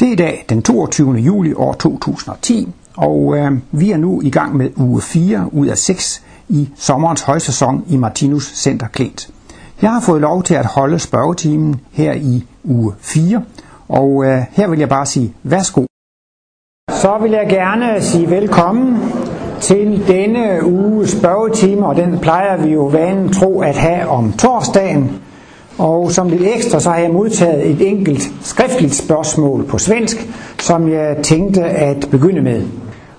Det er i dag den 22. juli år 2010, og øh, vi er nu i gang med uge 4 ud af 6 i sommerens højsæson i Martinus Center Klint. Jeg har fået lov til at holde spørgetimen her i uge 4, og øh, her vil jeg bare sige værsgo. Så vil jeg gerne sige velkommen til denne uges spørgetime, og den plejer vi jo vanen tro at have om torsdagen. Og som lidt ekstra, så har jeg modtaget et enkelt skriftligt spørgsmål på svensk, som jeg tænkte at begynde med.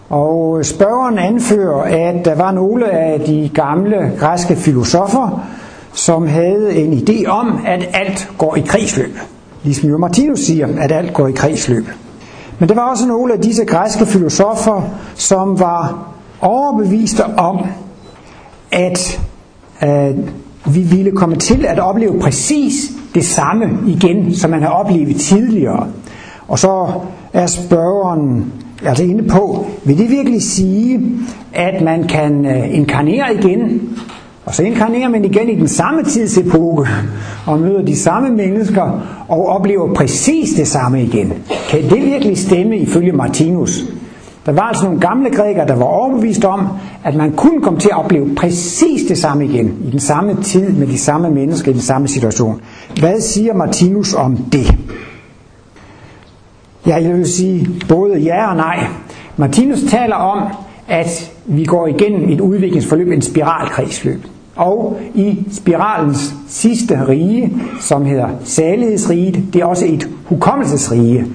Og spørgeren anfører, at der var nogle af de gamle græske filosofer, som havde en idé om, at alt går i kredsløb. Ligesom jo Martinus siger, at alt går i kredsløb. Men der var også nogle af disse græske filosofer, som var overbeviste om, at at vi ville komme til at opleve præcis det samme igen, som man har oplevet tidligere. Og så er spørgeren altså inde på, vil det virkelig sige, at man kan øh, inkarnere igen, og så inkarnerer man igen i den samme tidsepoke, og møder de samme mennesker, og oplever præcis det samme igen. Kan det virkelig stemme ifølge Martinus? Der var altså nogle gamle grækere, der var overbevist om, at man kunne komme til at opleve præcis det samme igen, i den samme tid, med de samme mennesker, i den samme situation. Hvad siger Martinus om det? Ja, jeg vil sige både ja og nej. Martinus taler om, at vi går igennem et udviklingsforløb, en spiralkredsløb. Og i spiralens sidste rige, som hedder salighedsriget, det er også et hukommelsesrige.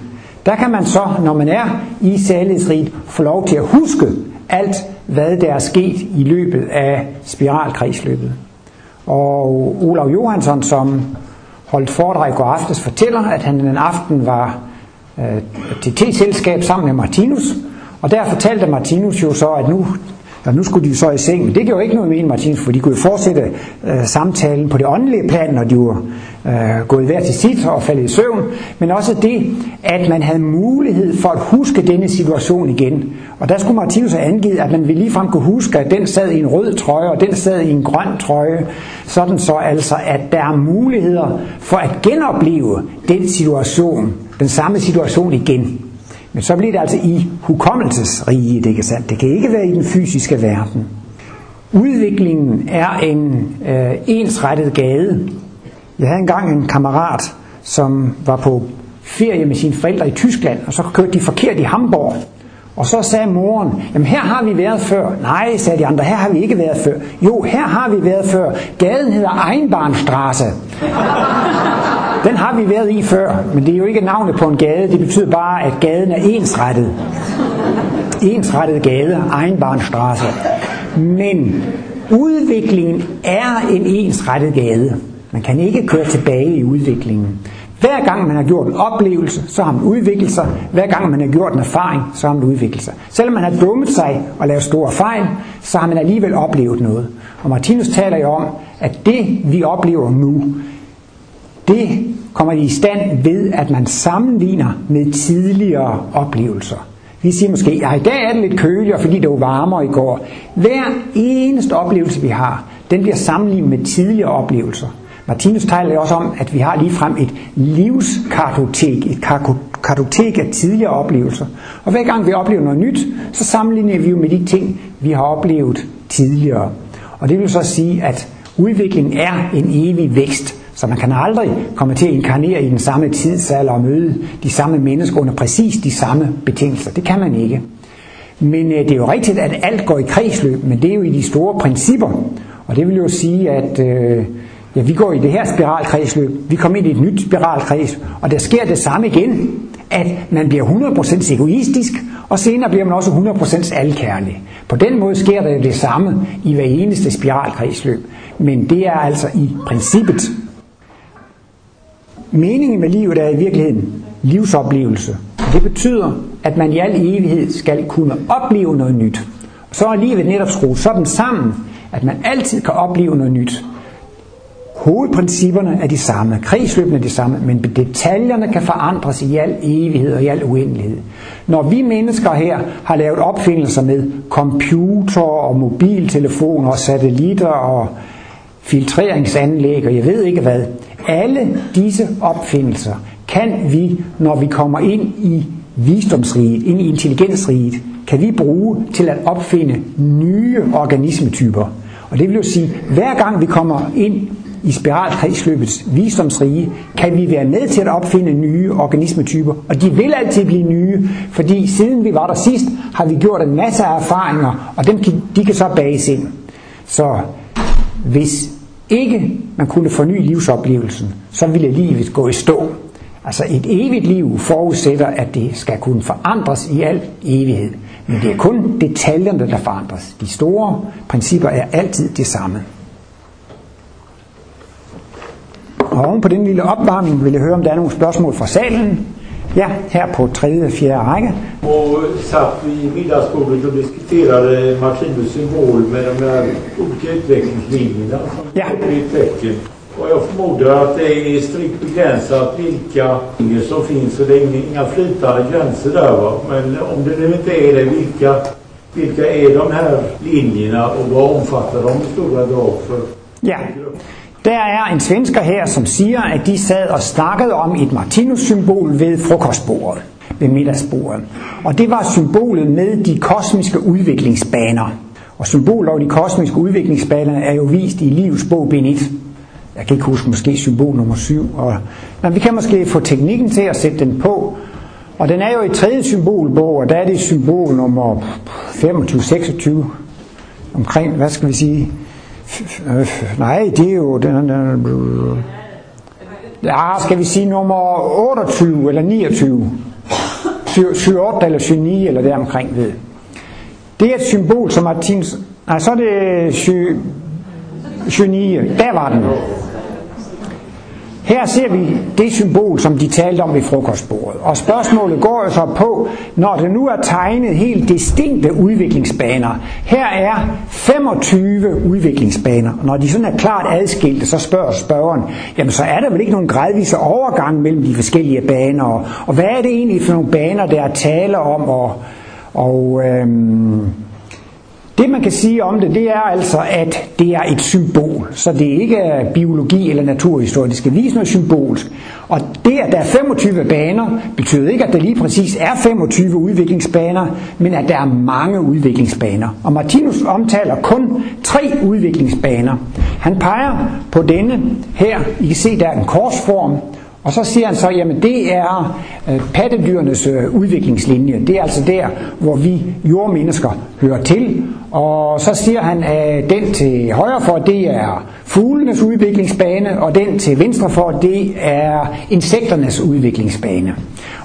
Der kan man så, når man er i særlighedsriget, få lov til at huske alt, hvad der er sket i løbet af spiralkredsløbet. Og Olav Johansson, som holdt foredrag i går aftes, fortæller, at han en aften var øh, til te-selskab sammen med Martinus, og der fortalte Martinus jo så, at nu og nu skulle de så i seng, men det gjorde ikke noget med Martinus, for de kunne jo fortsætte øh, samtalen på det åndelige plan, når de var øh, gået hver til sit og faldet i søvn, men også det, at man havde mulighed for at huske denne situation igen. Og der skulle Martinus have angivet, at man ville ligefrem kunne huske, at den sad i en rød trøje, og den sad i en grøn trøje, sådan så altså, at der er muligheder for at genopleve den situation, den samme situation igen. Men så bliver det altså i hukommelsesriget, ikke sandt? Det kan ikke være i den fysiske verden. Udviklingen er en øh, ensrettet gade. Jeg havde engang en kammerat, som var på ferie med sine forældre i Tyskland, og så kørte de forkert i Hamburg. Og så sagde moren, jamen her har vi været før. Nej, sagde de andre, her har vi ikke været før. Jo, her har vi været før. Gaden hedder Einbahnstraße. Har vi været i før, men det er jo ikke navnet på en gade. Det betyder bare, at gaden er ensrettet. Ensrettet gade, Einbahnstraße. Men udviklingen er en ensrettet gade. Man kan ikke køre tilbage i udviklingen. Hver gang man har gjort en oplevelse, så har man udviklet sig. Hver gang man har gjort en erfaring, så har man udviklet sig. Selvom man har dummet sig og lavet store fejl, så har man alligevel oplevet noget. Og Martinus taler jo om, at det vi oplever nu, det kommer i stand ved, at man sammenligner med tidligere oplevelser. Vi siger måske, at i dag er det lidt køligere, fordi det var varmere i går. Hver eneste oplevelse, vi har, den bliver sammenlignet med tidligere oplevelser. Martinus taler også om, at vi har lige frem et livskartotek, et kartotek af tidligere oplevelser. Og hver gang vi oplever noget nyt, så sammenligner vi jo med de ting, vi har oplevet tidligere. Og det vil så sige, at udviklingen er en evig vækst. Så man kan aldrig komme til at inkarnere i den samme tidsalder og møde de samme mennesker under præcis de samme betingelser. Det kan man ikke. Men øh, det er jo rigtigt, at alt går i kredsløb, men det er jo i de store principper. Og det vil jo sige, at øh, ja, vi går i det her spiralkredsløb, vi kommer ind i et nyt spiralkreds, og der sker det samme igen, at man bliver 100% egoistisk, og senere bliver man også 100% alkærlig. På den måde sker der det samme i hver eneste spiralkredsløb. Men det er altså i princippet Meningen med livet er i virkeligheden livsoplevelse. Det betyder, at man i al evighed skal kunne opleve noget nyt. Så er livet netop skruet sådan sammen, at man altid kan opleve noget nyt. Hovedprincipperne er de samme, kredsløbene er de samme, men detaljerne kan forandres i al evighed og i al uendelighed. Når vi mennesker her har lavet opfindelser med computer og mobiltelefoner og satellitter og filtreringsanlæg og jeg ved ikke hvad, alle disse opfindelser kan vi, når vi kommer ind i visdomsriget, ind i intelligensriget, kan vi bruge til at opfinde nye organismetyper. Og det vil jo sige, hver gang vi kommer ind i spiralkredsløbets visdomsrige, kan vi være med til at opfinde nye organismetyper. Og de vil altid blive nye, fordi siden vi var der sidst, har vi gjort en masse erfaringer, og dem kan, de kan så bages ind. Så hvis ikke man kunne forny livsoplevelsen, så ville livet gå i stå. Altså et evigt liv forudsætter, at det skal kunne forandres i al evighed. Men det er kun detaljerne, der forandres. De store principper er altid det samme. Og oven på den lille opvarmning vil jeg høre, om der er nogle spørgsmål fra salen. Ja, her på tredje og fjerde række. Och satt vid middagsbordet och diskuterade Martinus symbol med de här olika utvecklingslinjerna som Ja. i tecken. Och jag förmodar att det är strikt begränsat vilka linjer som finns och det är inga- inga flytande gränser där va. Men om det nu inte är det, vilka, vilka är de här linjerna och vad omfattar de i stora drag för Ja, der er en svensker her, som siger, at de sad og snakkede om et Martinus-symbol ved frokostbordet, ved middagsbordet. Og det var symbolet med de kosmiske udviklingsbaner. Og symbolet over de kosmiske udviklingsbaner er jo vist i livets bog bind 1. Jeg kan ikke huske måske symbol nummer 7. Og, men vi kan måske få teknikken til at sætte den på. Og den er jo i tredje symbolbog, og der er det symbol nummer 25-26 omkring, hvad skal vi sige, nej, det er jo den, den, ja, skal vi sige nummer 28 eller 29, 28 eller 29 eller deromkring ved. Det er et symbol, som Martins, nej, så er det 29, der var den. Her ser vi det symbol, som de talte om ved frokostbordet. Og spørgsmålet går jo så på, når det nu er tegnet helt distinkte udviklingsbaner. Her er 25 udviklingsbaner. Når de sådan er klart adskilte, så spørger spørgeren, jamen så er der vel ikke nogen gradvise overgang mellem de forskellige baner. Og, og hvad er det egentlig for nogle baner, der er tale om? Og, og øhm, det man kan sige om det, det er altså, at det er et symbol. Så det er ikke biologi eller naturhistorie. Det skal vise noget symbolsk. Og det, at der er 25 baner, betyder ikke, at der lige præcis er 25 udviklingsbaner, men at der er mange udviklingsbaner. Og Martinus omtaler kun tre udviklingsbaner. Han peger på denne her. I kan se, der er en korsform. Og så siger han så, jamen det er øh, pattedyrenes øh, udviklingslinje. Det er altså der, hvor vi jordmennesker hører til. Og så siger han, at den til højre for, det er fuglenes udviklingsbane, og den til venstre for, det er insekternes udviklingsbane.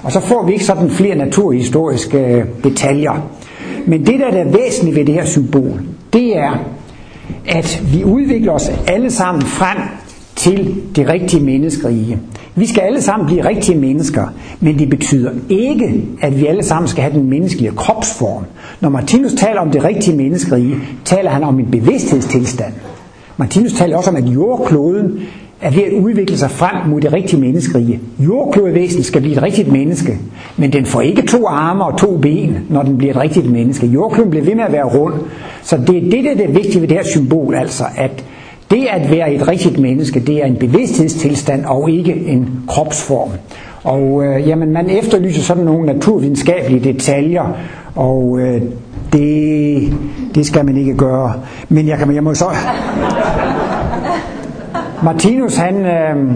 Og så får vi ikke sådan flere naturhistoriske øh, detaljer. Men det, der er væsentligt ved det her symbol, det er, at vi udvikler os alle sammen frem til det rigtige menneskerige. Vi skal alle sammen blive rigtige mennesker, men det betyder ikke, at vi alle sammen skal have den menneskelige kropsform. Når Martinus taler om det rigtige menneskerige, taler han om en bevidsthedstilstand. Martinus taler også om, at jordkloden er ved at udvikle sig frem mod det rigtige menneskerige. Jordklodevæsen skal blive et rigtigt menneske, men den får ikke to arme og to ben, når den bliver et rigtigt menneske. Jordkloden bliver ved med at være rund. Så det er det, der er det vigtige ved det her symbol, altså at det at være et rigtigt menneske, det er en bevidsthedstilstand og ikke en kropsform. Og øh, jamen, man efterlyser sådan nogle naturvidenskabelige detaljer, og øh, det, det skal man ikke gøre. Men jeg, kan, jeg må så... Martinus, han øh,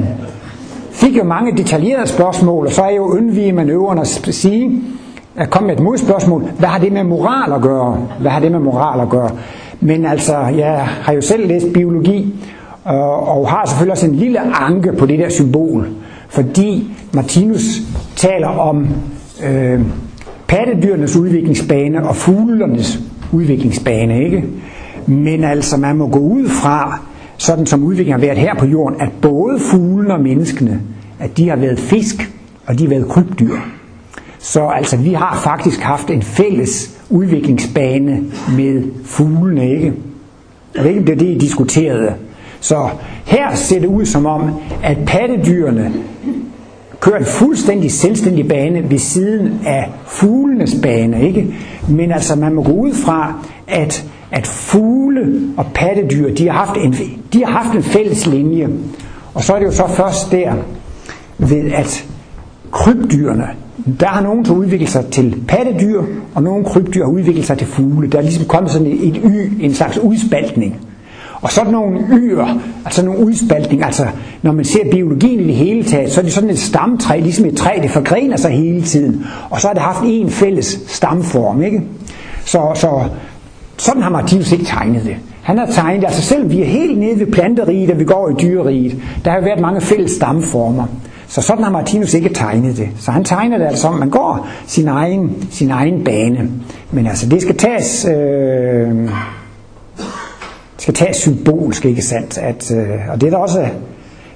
fik jo mange detaljerede spørgsmål, og så er jo undvige manøvren at sige, at komme med et modspørgsmål, hvad har det med moral at gøre? Hvad har det med moral at gøre? Men altså, jeg har jo selv læst biologi, og, og har selvfølgelig også en lille anke på det der symbol, fordi Martinus taler om øh, pattedyrenes udviklingsbane og fuglernes udviklingsbane, ikke? Men altså, man må gå ud fra, sådan som udviklingen har været her på jorden, at både fuglene og menneskene, at de har været fisk, og de har været krybdyr. Så altså, vi har faktisk haft en fælles udviklingsbane med fuglene, ikke? Jeg ved ikke, om det er det, I diskuterede. Så her ser det ud som om, at pattedyrene kører en fuldstændig selvstændig bane ved siden af fuglenes bane, ikke? Men altså, man må gå ud fra, at, at fugle og pattedyr, de har, haft en, de har haft en fælles linje. Og så er det jo så først der, ved at krybdyrene, der har nogen så udviklet sig til pattedyr, og nogle krybdyr har udviklet sig til fugle. Der er ligesom kommet sådan et, et y, en slags udspaltning. Og sådan nogle yer, altså nogle udspaltning, altså når man ser biologien i det hele taget, så er det sådan et stamtræ, ligesom et træ, det forgrener sig hele tiden. Og så har det haft en fælles stamform, ikke? Så, så sådan har Martinus ikke tegnet det. Han har tegnet, altså selvom vi er helt nede ved planteriget, og vi går i dyreriget, der har jo været mange fælles stamformer. Så sådan har Martinus ikke tegnet det. Så han tegner det altså, om man går sin egen, sin egen bane. Men altså, det skal tages, øh, skal tages symbolsk, ikke sandt? At, øh, og det er der også...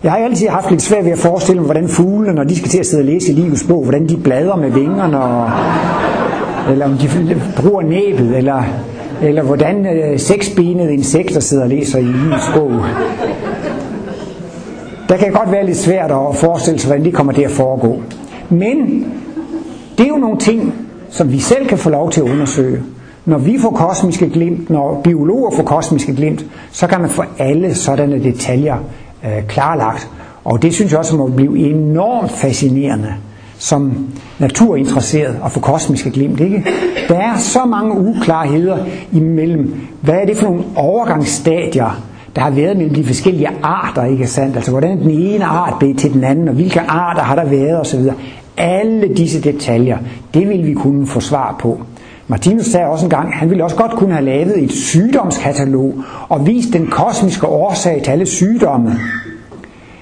Jeg har altid haft lidt svært ved at forestille mig, hvordan fuglene, når de skal til at sidde og læse i livets bog, hvordan de bladrer med vingerne, og, eller om de bruger næbet, eller, eller hvordan øh, seksbenede insekter sidder og læser i livets bog. Der kan godt være lidt svært at forestille sig, hvordan det kommer til at foregå. Men det er jo nogle ting, som vi selv kan få lov til at undersøge. Når vi får kosmiske glimt, når biologer får kosmiske glimt, så kan man få alle sådanne detaljer øh, klarlagt. Og det synes jeg også må blive enormt fascinerende som naturinteresseret at få kosmiske glimt. Ikke? Der er så mange uklarheder imellem, hvad er det for nogle overgangsstadier, der har været mellem de forskellige arter, ikke sandt? Altså hvordan den ene art blev til den anden, og hvilke arter har der været osv. Alle disse detaljer, det vil vi kunne få svar på. Martinus sagde også engang, han ville også godt kunne have lavet et sygdomskatalog og vist den kosmiske årsag til alle sygdomme.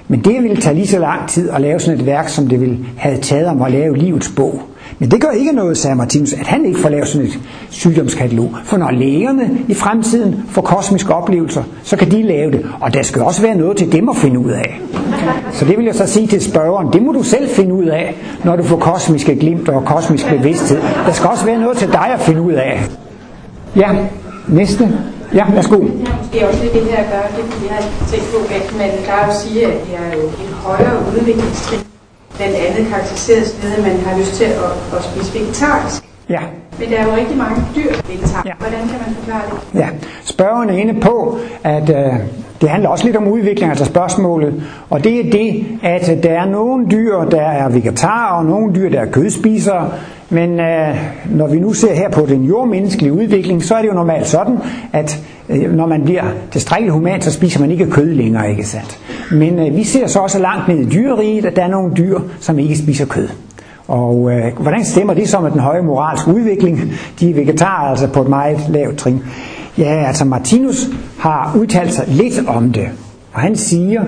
Men det ville tage lige så lang tid at lave sådan et værk, som det ville have taget om at lave livets bog. Men det gør ikke noget, sagde Martinus, at han ikke får lavet sådan et sygdomskatalog. For når lægerne i fremtiden får kosmiske oplevelser, så kan de lave det. Og der skal også være noget til dem at finde ud af. Så det vil jeg så sige til spørgeren, det må du selv finde ud af, når du får kosmiske glimt og kosmisk bevidsthed. Der skal også være noget til dig at finde ud af. Ja, næste. Ja, værsgo. Det er måske også lidt det her at gøre, det vi har tænkt på, at man plejer at sige, at det er jo en højere udviklingstrin blandt andet karakteriseres ved, at man har lyst til at, at spise vegetarisk. Ja. Men der er jo rigtig mange dyr vegetar. Ja. Hvordan kan man forklare det? Ja, spørgeren er inde på, at øh, det handler også lidt om udvikling, altså spørgsmålet. Og det er det, at der er nogle dyr, der er vegetarer, og nogle dyr, der er kødspisere. Men øh, når vi nu ser her på den jordmenneskelige udvikling, så er det jo normalt sådan, at Øh, når man bliver tilstrækkeligt human, så spiser man ikke kød længere, ikke sandt? Men øh, vi ser så også langt ned i dyreriget, at der er nogle dyr, som ikke spiser kød. Og øh, hvordan stemmer det så med den høje moralske udvikling? De er vegetarer altså på et meget lavt trin. Ja, altså Martinus har udtalt sig lidt om det. Og han siger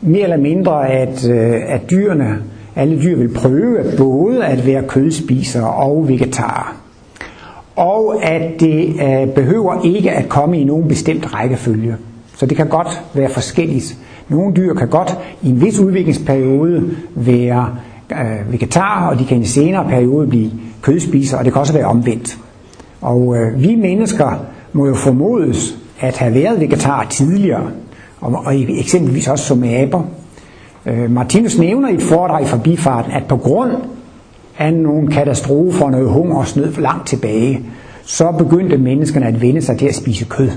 mere eller mindre, at, øh, at dyrene, alle dyr vil prøve både at være kødspisere og vegetarer. Og at det øh, behøver ikke at komme i nogen bestemt rækkefølge. Så det kan godt være forskelligt. Nogle dyr kan godt i en vis udviklingsperiode være øh, vegetarer, og de kan i en senere periode blive kødspisere, og det kan også være omvendt. Og øh, vi mennesker må jo formodes at have været vegetarer tidligere, og, og eksempelvis også som aber. Øh, Martinus nævner i et foredrag i forbifarten, at på grund af nogle katastrofer og noget hungersnød langt tilbage, så begyndte menneskerne at vende sig til at spise kød.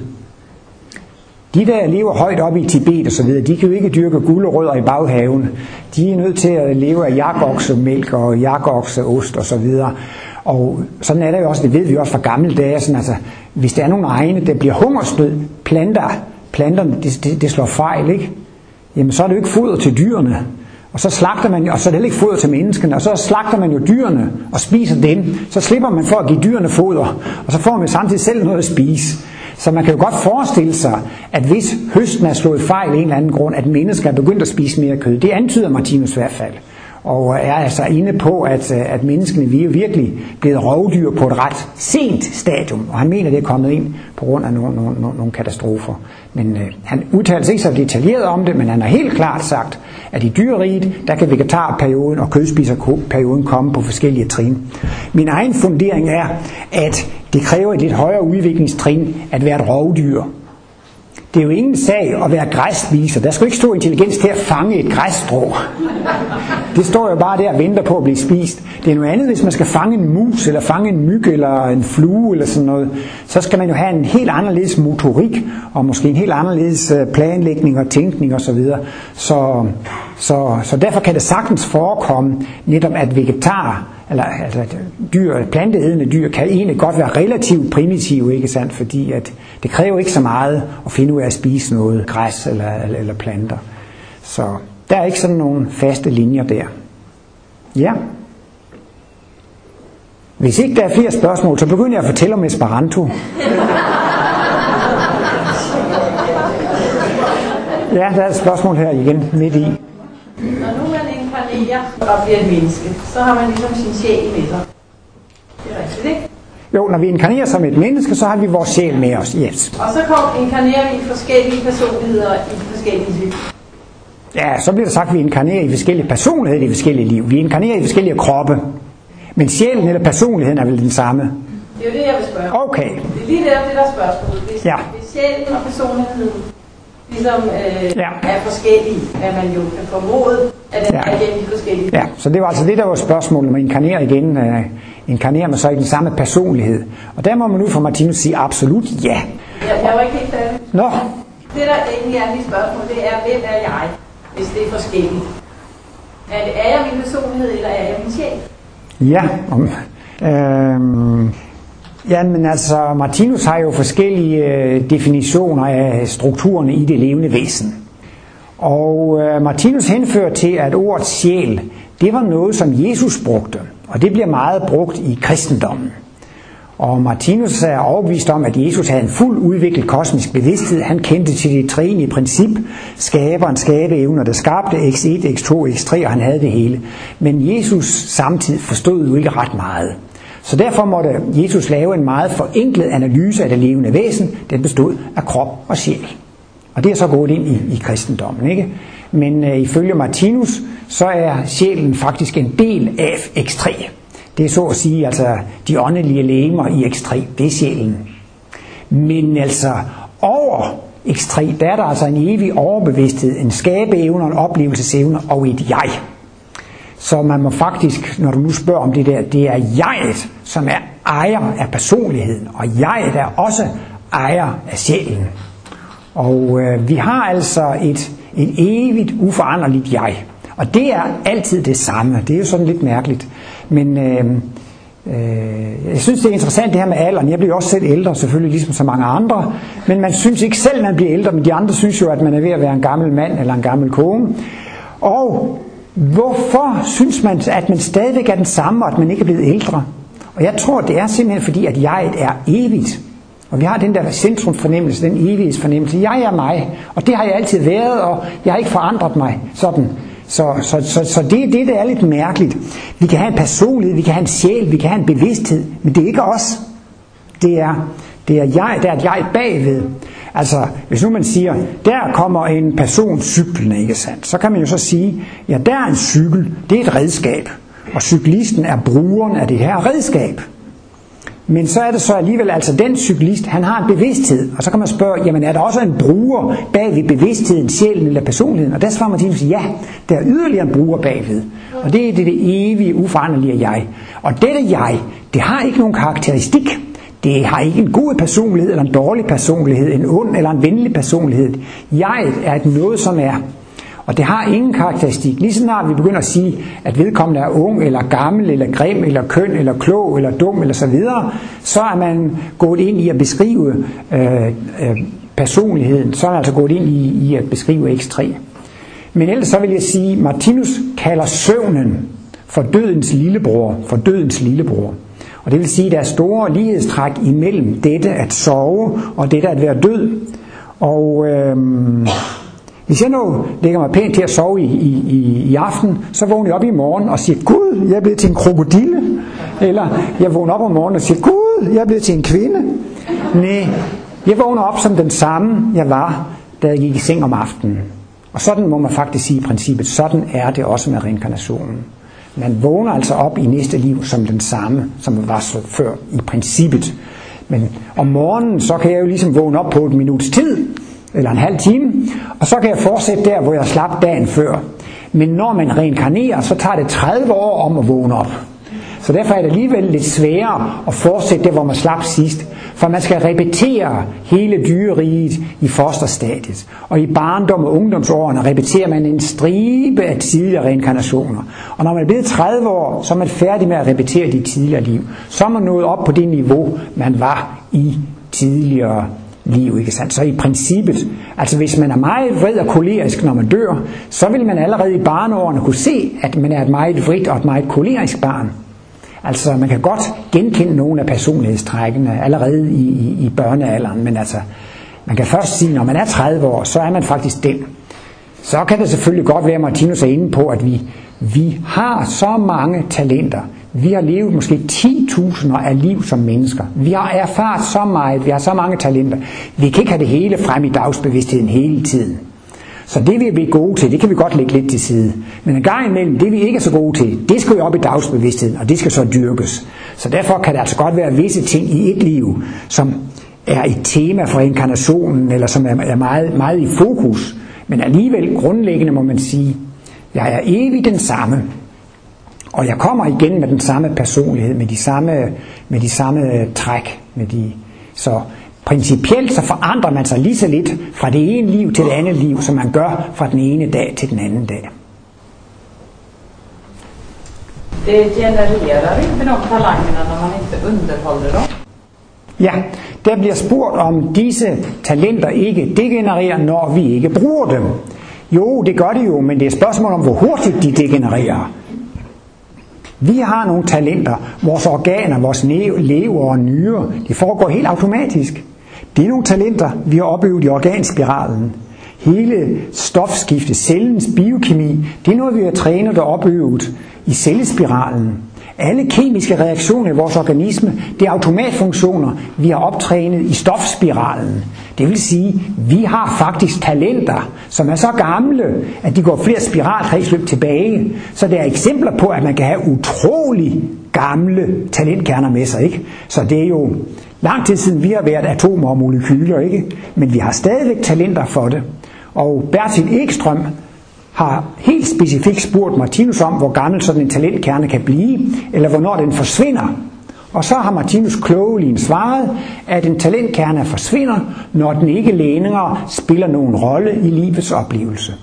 De der lever højt oppe i Tibet og så videre, de kan jo ikke dyrke gulerødder i baghaven. De er nødt til at leve af jakoksemælk og jakokseost og så videre. Og sådan er det jo også, det ved vi også fra gamle dage, sådan, altså, hvis der er nogle egne, der bliver hungersnød, planter, planterne, det, det, det slår fejl, ikke? Jamen så er det jo ikke foder til dyrene. Og så slagter man, jo, og så er det heller ikke foder til menneskene, og så slagter man jo dyrene og spiser dem. Så slipper man for at give dyrene foder, og så får man samtidig selv noget at spise. Så man kan jo godt forestille sig, at hvis høsten er slået fejl i en eller anden grund, at mennesker er begyndt at spise mere kød. Det antyder Martinus i hvert fald. Og øh, er altså inde på, at, øh, at menneskene vi er virkelig blevet rovdyr på et ret sent stadium. Og han mener, det er kommet ind på grund af nogle, nogle, nogle katastrofer. Men øh, han udtaler sig ikke så detaljeret om det, men han har helt klart sagt, at i dyreriget, der kan vegetarperioden og kødspiserperioden komme på forskellige trin. Min egen fundering er, at det kræver et lidt højere udviklingstrin at være et rovdyr. Det er jo ingen sag at være græsviser. Der skal ikke stå intelligens til at fange et græsstrå. Det står jo bare der og venter på at blive spist. Det er noget andet, hvis man skal fange en mus, eller fange en myg, eller en flue, eller sådan noget. Så skal man jo have en helt anderledes motorik, og måske en helt anderledes øh, planlægning og tænkning osv. Så, så, Så, så derfor kan det sagtens forekomme netop, at vegetar, eller altså dyr, planteædende dyr, kan egentlig godt være relativt primitive, ikke sandt? Fordi at det kræver ikke så meget at finde ud af at spise noget græs eller, eller, eller planter. Så der er ikke sådan nogle faste linjer der. Ja. Hvis ikke der er flere spørgsmål, så begynder jeg at fortælle om Esperanto. Ja, der er et spørgsmål her igen midt i. Inkarnerer og bliver et menneske, så har man ligesom sin sjæl med sig. Det er rigtigt, ikke? Jo, når vi inkarnerer som et menneske, så har vi vores sjæl med os. Yes. Og så kom, inkarnerer vi forskellige personligheder i forskellige liv. Ja, så bliver der sagt, at vi inkarnerer i forskellige personligheder i forskellige liv. Vi inkarnerer i forskellige kroppe. Men sjælen eller personligheden er vel den samme? Det er jo det, jeg vil spørge. Okay. Det er lige der, det der er spørgsmålet. Hvis, Ja. hvis sjælen og personligheden ligesom øh, Ja. er forskellige, hvad man jo kan formode, at den Ja. er de forskellige. Ja, så det var altså det, der var spørgsmålet, når man inkarnerer igen. Øh, inkarnerer man så i den samme personlighed? Og der må man nu fra Martinus sige absolut ja. Jeg, jeg var ikke helt færdig. Nå, Det, der egentlig er mit spørgsmål, det er, hvem er jeg, hvis det er forskelligt? Er, det, er jeg min personlighed, eller er jeg min sjæl? ja. Om, øhm, Jamen altså, Martinus har jo forskellige øh, definitioner af strukturerne i det levende væsen. Og øh, Martinus henfører til, at ordet sjæl, det var noget, som Jesus brugte. Og det bliver meget brugt i kristendommen. Og Martinus er overbevist om, at Jesus havde en fuld udviklet kosmisk bevidsthed. Han kendte til det træenige princip, skaberen, skabeevner, der skabte x1, x2, x3, og han havde det hele. Men Jesus samtidig forstod jo ikke ret meget. Så derfor måtte Jesus lave en meget forenklet analyse af det levende væsen. Den bestod af krop og sjæl. Og det er så gået ind i, i kristendommen. Ikke? Men øh, ifølge Martinus, så er sjælen faktisk en del af X3. Det er så at sige, altså de åndelige legemer i X3, det er sjælen. Men altså over X3, der er der altså en evig overbevidsthed, en skabeevne, en oplevelsesevne og et jeg. Så man må faktisk, når du nu spørger om det der, det er jeget, som er ejer af personligheden, og jeg er også ejer af sjælen. Og øh, vi har altså et, et evigt uforanderligt jeg. Og det er altid det samme. Det er jo sådan lidt mærkeligt. Men øh, øh, jeg synes, det er interessant det her med alderen. Jeg bliver jo også selv ældre, selvfølgelig ligesom så mange andre. Men man synes ikke selv, man bliver ældre, men de andre synes jo, at man er ved at være en gammel mand eller en gammel kone. Og hvorfor synes man, at man stadigvæk er den samme, og at man ikke er blevet ældre? Og jeg tror, det er simpelthen fordi, at jeget er evigt. Og vi har den der centrumfornemmelse, den evighedsfornemmelse. Jeg er mig, og det har jeg altid været, og jeg har ikke forandret mig sådan. Så, så, så, så det er det, der er lidt mærkeligt. Vi kan have en personlighed, vi kan have en sjæl, vi kan have en bevidsthed, men det er ikke os. Det er, det er jeg, der er et jeg bagved. Altså, hvis nu man siger, der kommer en person cyklende, ikke sandt? Så kan man jo så sige, ja, der er en cykel, det er et redskab. Og cyklisten er brugeren af det her redskab. Men så er det så alligevel, altså den cyklist, han har en bevidsthed, og så kan man spørge, jamen er der også en bruger bag ved bevidstheden, sjælen eller personligheden? Og der svarer Martinus, ja, der er yderligere en bruger bagved. Og det er det, det evige, uforanderlige jeg. Og dette jeg, det har ikke nogen karakteristik. Det har ikke en god personlighed eller en dårlig personlighed, en ond eller en venlig personlighed. Jeg er et noget, som er. Og det har ingen karakteristik. Lige snart vi begynder at sige, at vedkommende er ung, eller gammel, eller grim, eller køn, eller klog, eller dum, eller så videre, så er man gået ind i at beskrive øh, øh, personligheden. Så er man altså gået ind i, i at beskrive X3. Men ellers så vil jeg sige, at Martinus kalder søvnen for dødens lillebror, for dødens lillebror. Og det vil sige, at der er store lighedstræk imellem dette at sove og dette at være død. Og øhm, hvis jeg nu lægger mig pænt til at sove i, i, i, i aften, så vågner jeg op i morgen og siger, Gud, jeg er blevet til en krokodille. Eller jeg vågner op om morgenen og siger, Gud, jeg er blevet til en kvinde. Nej, jeg vågner op som den samme, jeg var, da jeg gik i seng om aftenen. Og sådan må man faktisk sige i princippet, sådan er det også med reinkarnationen. Man vågner altså op i næste liv som den samme, som man var så før i princippet. Men om morgenen, så kan jeg jo ligesom vågne op på et minuts tid, eller en halv time, og så kan jeg fortsætte der, hvor jeg slap dagen før. Men når man reinkarnerer, så tager det 30 år om at vågne op. Så derfor er det alligevel lidt sværere at fortsætte der, hvor man slap sidst. For man skal repetere hele dyreriget i fosterstadiet. Og i barndom og ungdomsårene repeterer man en stribe af tidligere reinkarnationer. Og når man er blevet 30 år, så er man færdig med at repetere de tidligere liv. Så er man nået op på det niveau, man var i tidligere liv, ikke sandt? Så i princippet, altså hvis man er meget vred og kolerisk, når man dør, så vil man allerede i barneårene kunne se, at man er et meget vredt og et meget kolerisk barn. Altså man kan godt genkende nogle af personlighedstrækkene allerede i, i, i børnealderen, men altså man kan først sige, når man er 30 år, så er man faktisk den. Så kan det selvfølgelig godt være, at Martinus er inde på, at vi, vi har så mange talenter. Vi har levet måske 10.000 af liv som mennesker. Vi har erfaret så meget, vi har så mange talenter. Vi kan ikke have det hele frem i dagsbevidstheden hele tiden. Så det vi er gode til, det kan vi godt lægge lidt til side. Men en gang imellem, det vi ikke er så gode til, det skal jo op i dagsbevidstheden, og det skal så dyrkes. Så derfor kan der altså godt være visse ting i et liv, som er et tema for inkarnationen, eller som er meget, meget i fokus. Men alligevel grundlæggende må man sige, jeg er evig den samme. Og jeg kommer igen med den samme personlighed, med de samme, med de samme træk. Med de, så principielt så forandrer man sig lige så lidt fra det ene liv til det andet liv, som man gør fra den ene dag til den anden dag. Det genererar inte de talangerna när man inte underhåller dem? Ja, der bliver spurgt om disse talenter ikke degenererer, når vi ikke bruger dem. Jo, det gør det jo, men det er et spørgsmål om, hvor hurtigt de degenererer. Vi har nogle talenter, vores organer, vores lever og nyre, det foregår helt automatisk. Det er nogle talenter, vi har opøvet i organspiralen. Hele stofskiftet, cellens biokemi, det er noget, vi har trænet og opøvet i cellespiralen. Alle kemiske reaktioner i vores organisme, det er automatfunktioner, vi har optrænet i stofspiralen. Det vil sige, vi har faktisk talenter, som er så gamle, at de går flere spiralkredsløb tilbage. Så der er eksempler på, at man kan have utrolig gamle talentkerner med sig. Ikke? Så det er jo lang tid siden, vi har været atomer og molekyler, ikke? men vi har stadigvæk talenter for det. Og Bertil Ekstrøm har helt specifikt spurgt Martinus om, hvor gammel sådan en talentkerne kan blive, eller hvornår den forsvinder. Og så har Martinus klogeligt svaret, at en talentkerne forsvinder, når den ikke længere spiller nogen rolle i livets oplevelse.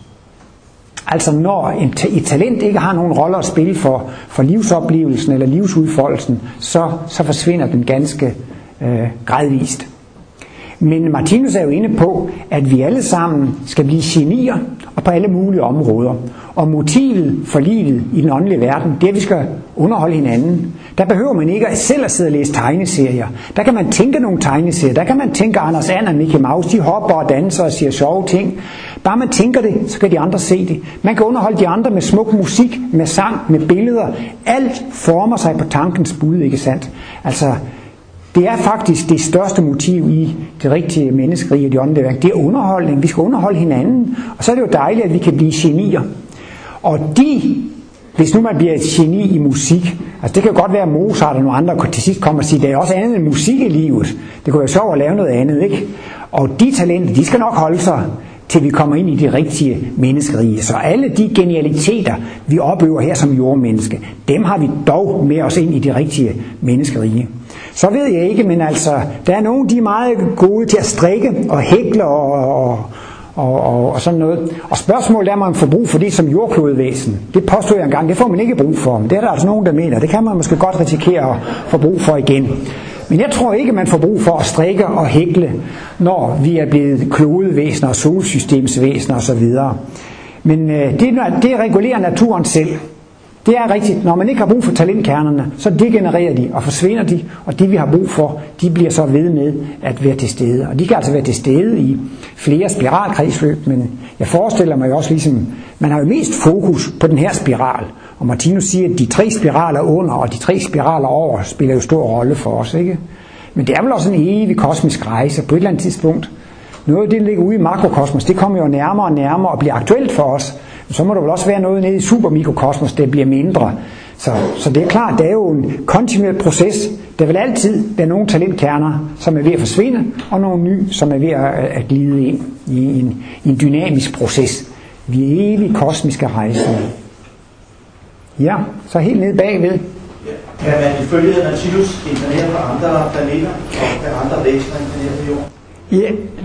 Altså når et talent ikke har nogen rolle at spille for, for livsoplevelsen eller livsudfoldelsen, så, så forsvinder den ganske øh, gradvist. Men Martinus er jo inde på, at vi alle sammen skal blive genier og på alle mulige områder. Og motivet for livet i den åndelige verden, det er, at vi skal underholde hinanden. Der behøver man ikke selv at sidde og læse tegneserier. Der kan man tænke nogle tegneserier. Der kan man tænke Anders And og Mickey Mouse. De hopper og danser og siger sjove ting. Bare man tænker det, så kan de andre se det. Man kan underholde de andre med smuk musik, med sang, med billeder. Alt former sig på tankens bud, ikke sandt? Altså, det er faktisk det største motiv i det rigtige menneskerige og det åndelige værk. Det er underholdning. Vi skal underholde hinanden. Og så er det jo dejligt, at vi kan blive genier. Og de, hvis nu man bliver et geni i musik, altså det kan jo godt være, at Mozart og nogle andre til sidst kommer og siger, det er også andet end musik i livet. Det kunne være sjovt at lave noget andet, ikke? Og de talenter, de skal nok holde sig til vi kommer ind i det rigtige menneskerige. Så alle de genialiteter, vi oplever her som jordmenneske, dem har vi dog med os ind i det rigtige menneskerige. Så ved jeg ikke, men altså, der er nogen, de er meget gode til at strikke og hækle og, og, og, og, og sådan noget. Og spørgsmålet er, om man får brug for det som jordklodevæsen. Det påstod jeg engang, det får man ikke brug for. Men det er der altså nogen, der mener. Det kan man måske godt risikere at få brug for igen. Men jeg tror ikke, man får brug for at strikke og hækle, når vi er blevet klodevæsener og solsystemsvæsener osv. Men øh, det, det regulerer naturen selv. Det er rigtigt, når man ikke har brug for talentkernerne, så degenererer de og forsvinder de, og de vi har brug for, de bliver så ved med at være til stede. Og de kan altså være til stede i flere spiralkredsløb, men jeg forestiller mig også ligesom, man har jo mest fokus på den her spiral. Og Martinus siger, at de tre spiraler under og de tre spiraler over spiller jo stor rolle for os, ikke? Men det er vel også en evig kosmisk rejse på et eller andet tidspunkt. Noget af det, der ligger ude i makrokosmos, det kommer jo nærmere og nærmere og bliver aktuelt for os så må der vel også være noget nede i supermikrokosmos, der bliver mindre. Så, så det er klart, det er jo en kontinuerlig proces. Der vil altid være nogle talentkerner, som er ved at forsvinde, og nogle nye, som er ved at, at glide ind i en, i en dynamisk proces. Vi er evige kosmiske rejser. Ja, så helt ned bagved. Kan man ifølge Natilus inkarnere på andre planeter, og andre væsener inkarnere på jorden?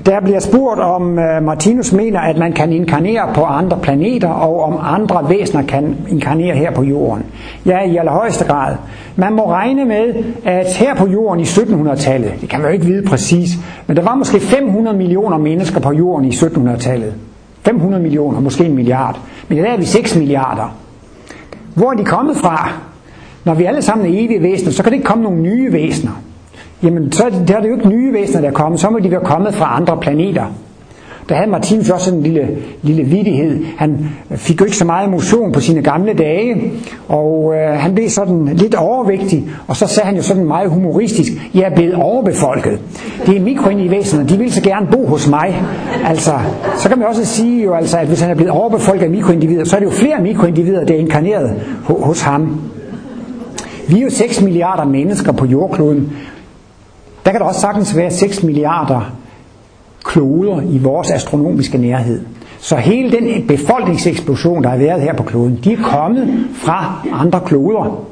Der bliver spurgt, om øh, Martinus mener, at man kan inkarnere på andre planeter, og om andre væsener kan inkarnere her på jorden. Ja, i allerhøjeste grad. Man må regne med, at her på jorden i 1700-tallet, det kan man jo ikke vide præcis, men der var måske 500 millioner mennesker på jorden i 1700-tallet. 500 millioner, måske en milliard. Men i dag er vi 6 milliarder. Hvor er de kommet fra? Når vi alle sammen er evige væsener, så kan det ikke komme nogle nye væsener. Jamen, så er det, der er det jo ikke nye væsener, der er kommet. Så må de være kommet fra andre planeter. Der havde Martinus også en lille, lille vidighed. Han fik jo ikke så meget motion på sine gamle dage, og øh, han blev sådan lidt overvægtig, og så sagde han jo sådan meget humoristisk, jeg er blevet overbefolket. Det er mikroindivæsener, de vil så gerne bo hos mig. Altså, så kan man også sige jo, altså, at hvis han er blevet overbefolket af mikroindivider, så er det jo flere mikroindivider, der er inkarneret hos ham. Vi er jo 6 milliarder mennesker på jordkloden. Der kan der også sagtens være 6 milliarder kloder i vores astronomiske nærhed. Så hele den befolkningseksplosion, der har været her på kloden, de er kommet fra andre kloder.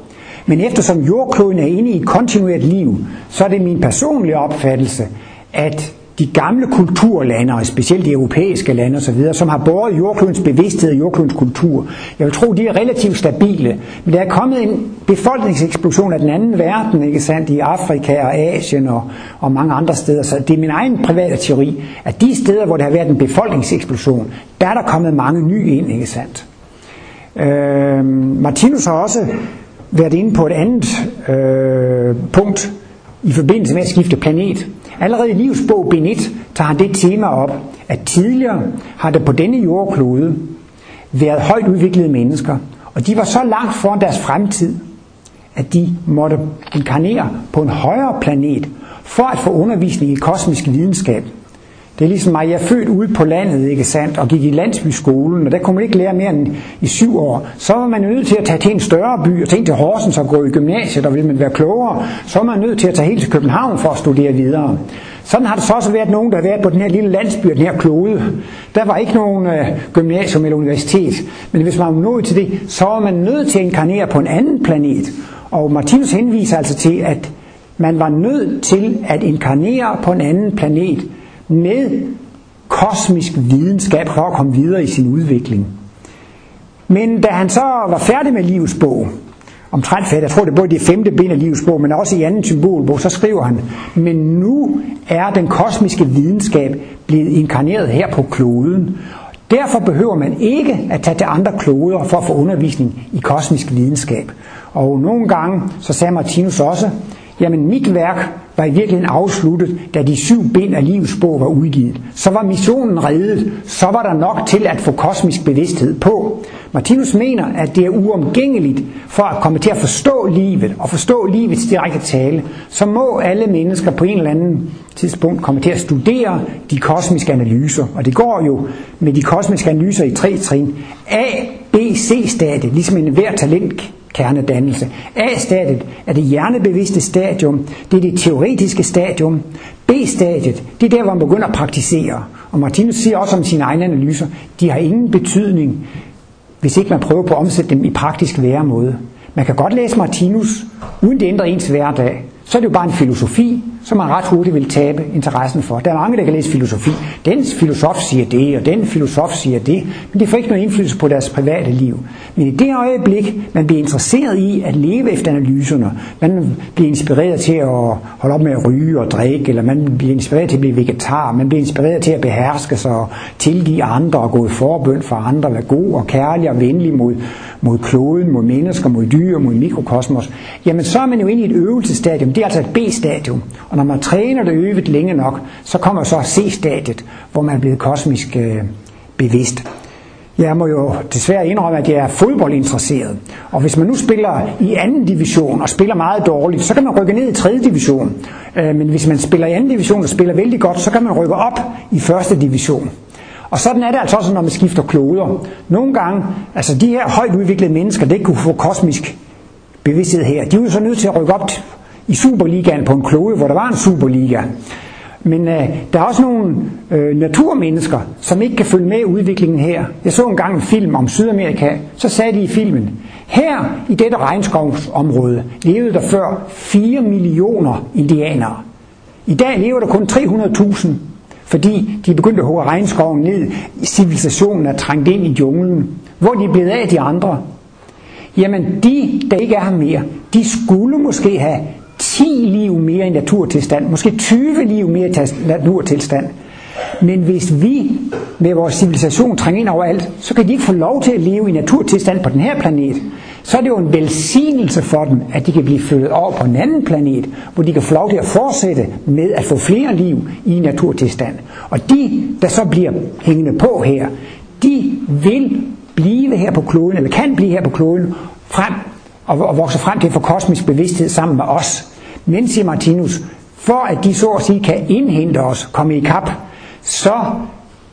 Men eftersom jordkloden er inde i et kontinuert liv, så er det min personlige opfattelse, at de gamle kulturlande, og specielt de europæiske lande osv., som har båret jordklodens bevidsthed og jordklodens kultur, jeg vil tro, de er relativt stabile. Men der er kommet en befolkningseksplosion af den anden verden, ikke sandt, i Afrika og Asien og, og mange andre steder. Så det er min egen private teori, at de steder, hvor der har været en befolkningseksplosion, der er der kommet mange nye ind, ikke sandt. Øh, Martinus har også været inde på et andet øh, punkt i forbindelse med at skifte planet. Allerede i livsbog Benit tager han det tema op, at tidligere har der på denne jordklode været højt udviklede mennesker, og de var så langt foran deres fremtid, at de måtte inkarnere på en højere planet for at få undervisning i kosmisk videnskab. Det er ligesom mig, jeg er født ude på landet, ikke sandt, og gik i landsbyskolen, og der kunne man ikke lære mere end i syv år. Så var man nødt til at tage til en større by, og tænke til Horsens og gå i gymnasiet, der ville man være klogere. Så var man nødt til at tage helt til København for at studere videre. Sådan har det så også været nogen, der har været på den her lille landsby, den her klode. Der var ikke nogen øh, gymnasium eller universitet. Men hvis man var nået til det, så var man nødt til at inkarnere på en anden planet. Og Martinus henviser altså til, at man var nødt til at inkarnere på en anden planet, med kosmisk videnskab for at komme videre i sin udvikling. Men da han så var færdig med livets bog, omtrent færdig, jeg tror det er både det femte ben af livets bog, men også i anden symbolbog, så skriver han, men nu er den kosmiske videnskab blevet inkarneret her på kloden. Derfor behøver man ikke at tage til andre kloder for at få undervisning i kosmisk videnskab. Og nogle gange, så sagde Martinus også, jamen mit værk var i virkeligheden afsluttet, da de syv ben af livets bog var udgivet. Så var missionen reddet, så var der nok til at få kosmisk bevidsthed på. Martinus mener, at det er uomgængeligt for at komme til at forstå livet og forstå livets direkte tale, så må alle mennesker på en eller anden tidspunkt komme til at studere de kosmiske analyser. Og det går jo med de kosmiske analyser i tre trin. A, B, C-stadie, ligesom en hver talent kernedannelse. A-stadiet er det hjernebevidste stadium, det er det teoretiske stadium. B-stadiet, det er der, hvor man begynder at praktisere. Og Martinus siger også om sine egne analyser, de har ingen betydning, hvis ikke man prøver på at omsætte dem i praktisk væremåde. Man kan godt læse Martinus, uden det ændrer ens hverdag. Så er det jo bare en filosofi, som man ret hurtigt vil tabe interessen for. Der er mange, der kan læse filosofi. Den filosof siger det, og den filosof siger det, men det får ikke noget indflydelse på deres private liv. Men i det øjeblik, man bliver interesseret i at leve efter analyserne, man bliver inspireret til at holde op med at ryge og drikke, eller man bliver inspireret til at blive vegetar, man bliver inspireret til at beherske sig og tilgive andre og gå i forbøn for andre, være god og kærlig og venlig mod, mod kloden, mod mennesker, mod dyr, mod mikrokosmos, jamen så er man jo inde i et øvelsestadium. Det er altså et B-stadium. Og når man træner det øvet længe nok, så kommer så C-stadiet, hvor man er blevet kosmisk øh, bevidst. Jeg må jo desværre indrømme, at jeg er fodboldinteresseret. Og hvis man nu spiller i anden division og spiller meget dårligt, så kan man rykke ned i tredje division. Øh, men hvis man spiller i anden division og spiller vældig godt, så kan man rykke op i første division. Og sådan er det altså også, når man skifter kloder. Nogle gange, altså de her højt udviklede mennesker, det kunne få kosmisk bevidsthed her. De er jo så nødt til at rykke op i Superligaen på en klode, hvor der var en Superliga. Men øh, der er også nogle øh, naturmennesker, som ikke kan følge med udviklingen her. Jeg så engang en film om Sydamerika, så sagde de i filmen, Her i dette regnskovsområde levede der før 4 millioner indianere. I dag lever der kun 300.000, fordi de er begyndt at hugge regnskoven ned. Civilisationen er trængt ind i junglen. Hvor de er blevet af de andre? Jamen de, der ikke er her mere, de skulle måske have 10 liv mere i naturtilstand, måske 20 liv mere i naturtilstand. Men hvis vi med vores civilisation trænger ind overalt, så kan de ikke få lov til at leve i naturtilstand på den her planet. Så er det jo en velsignelse for dem, at de kan blive flyttet over på en anden planet, hvor de kan få lov til at fortsætte med at få flere liv i naturtilstand. Og de, der så bliver hængende på her, de vil blive her på kloden, eller kan blive her på kloden, frem og, og vokser frem til at få kosmisk bevidsthed sammen med os. Men, siger Martinus, for at de så at sige kan indhente os, komme i kap, så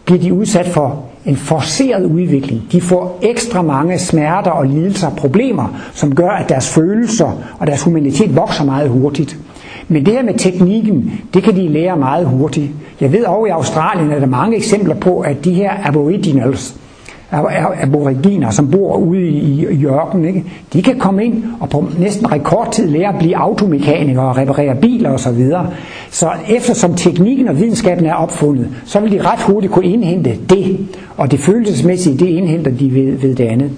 bliver de udsat for en forceret udvikling. De får ekstra mange smerter og lidelser og problemer, som gør, at deres følelser og deres humanitet vokser meget hurtigt. Men det her med teknikken, det kan de lære meget hurtigt. Jeg ved over i Australien er der mange eksempler på, at de her aboriginals, aboriginer, som bor ude i, i ørkenen, ikke? de kan komme ind og på næsten rekordtid lære at blive automekanikere og reparere biler osv. Så, videre. så eftersom teknikken og videnskaben er opfundet, så vil de ret hurtigt kunne indhente det, og det følelsesmæssige, det indhenter de ved, ved det andet.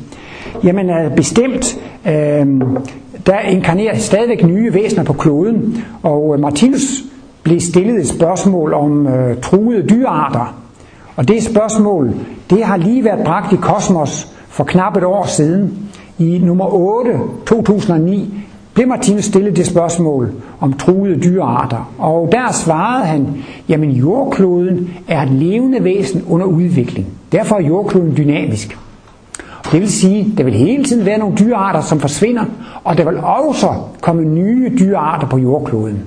Jamen øh, bestemt, øh, der inkarnerer stadigvæk nye væsener på kloden, og øh, Martinus blev stillet et spørgsmål om øh, truede dyrearter, og det spørgsmål, det har lige været bragt i Kosmos for knap et år siden. I nummer 8, 2009, blev Martinus stillet det spørgsmål om truede dyrearter. Og der svarede han, jamen jordkloden er et levende væsen under udvikling. Derfor er jordkloden dynamisk. Det vil sige, der vil hele tiden være nogle dyrearter, som forsvinder, og der vil også komme nye dyrearter på jordkloden.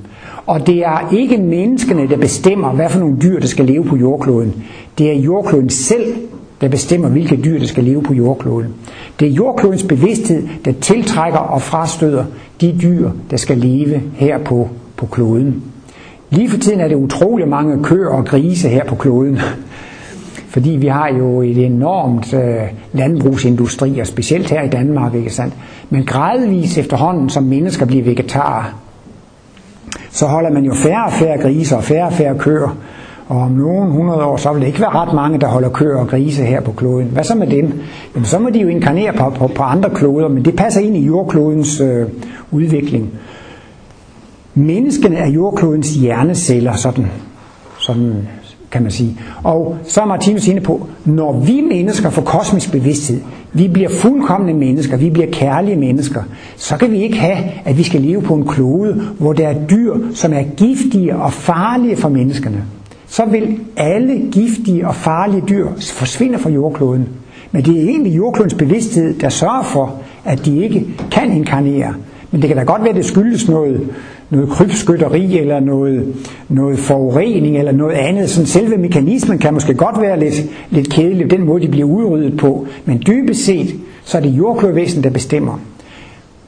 Og det er ikke menneskene, der bestemmer, hvad for nogle dyr, der skal leve på jordkloden. Det er jordkloden selv, der bestemmer, hvilke dyr, der skal leve på jordkloden. Det er jordklodens bevidsthed, der tiltrækker og frastøder de dyr, der skal leve her på, på kloden. Lige for tiden er det utrolig mange køer og grise her på kloden. Fordi vi har jo et enormt øh, landbrugsindustri, og specielt her i Danmark, ikke sandt? Men gradvist efterhånden, som mennesker bliver vegetarer, så holder man jo færre og færre grise og færre og færre køer. Og om nogen hundrede år, så vil det ikke være ret mange, der holder køer og grise her på kloden. Hvad så med dem? Jamen, så må de jo inkarnere på, på, på andre kloder, men det passer ind i jordklodens øh, udvikling. Menneskene er jordklodens hjerneceller, sådan, sådan kan man sige. Og så er Martinus inde på, når vi mennesker får kosmisk bevidsthed, vi bliver fuldkommende mennesker, vi bliver kærlige mennesker, så kan vi ikke have, at vi skal leve på en klode, hvor der er dyr, som er giftige og farlige for menneskerne. Så vil alle giftige og farlige dyr forsvinde fra jordkloden. Men det er egentlig jordklodens bevidsthed, der sørger for, at de ikke kan inkarnere. Men det kan da godt være, at det skyldes noget, noget krybskytteri eller noget, noget forurening eller noget andet. Sådan selve mekanismen kan måske godt være lidt, lidt kedelig, den måde de bliver udryddet på. Men dybest set, så er det jordklodvæsen, der bestemmer.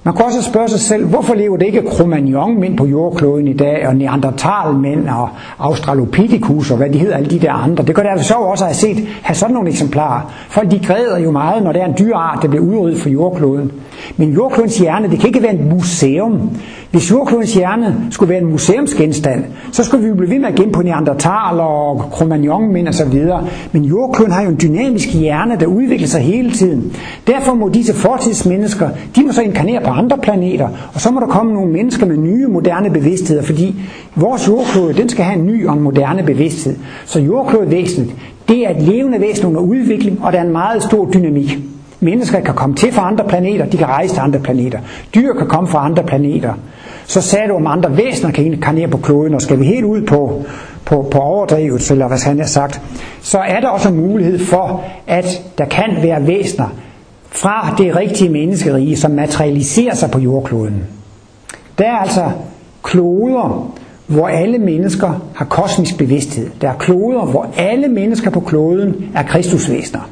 Man kan også spørge sig selv, hvorfor lever det ikke Cro-Magnon-mænd på jordkloden i dag, og Neandertal-mænd, og Australopithecus, og hvad de hedder, alle de der andre. Det kan da så også have set, have sådan nogle eksemplarer. Folk de græder jo meget, når der er en dyreart, der bliver udryddet fra jordkloden. Men jordklodens hjerne, det kan ikke være et museum. Hvis jordklodens hjerne skulle være en museumsgenstand, så skulle vi jo blive ved med at gemme på Neandertal og Cro-Magnon-mænd og så videre. Men jordkloden har jo en dynamisk hjerne, der udvikler sig hele tiden. Derfor må disse fortidsmennesker, de må så inkarnere på andre planeter, og så må der komme nogle mennesker med nye, moderne bevidstheder, fordi vores jordklode, den skal have en ny og en moderne bevidsthed. Så jordklodevæsenet, det er et levende væsen under udvikling, og der er en meget stor dynamik. Mennesker kan komme til fra andre planeter, de kan rejse til andre planeter. Dyr kan komme fra andre planeter. Så sagde du, om andre væsener kan inkarnere på kloden, og skal vi helt ud på, på, på overdrivet, eller hvad han har sagt, så er der også en mulighed for, at der kan være væsener fra det rigtige menneskerige, som materialiserer sig på jordkloden. Der er altså kloder, hvor alle mennesker har kosmisk bevidsthed. Der er kloder, hvor alle mennesker på kloden er kristusvæsener.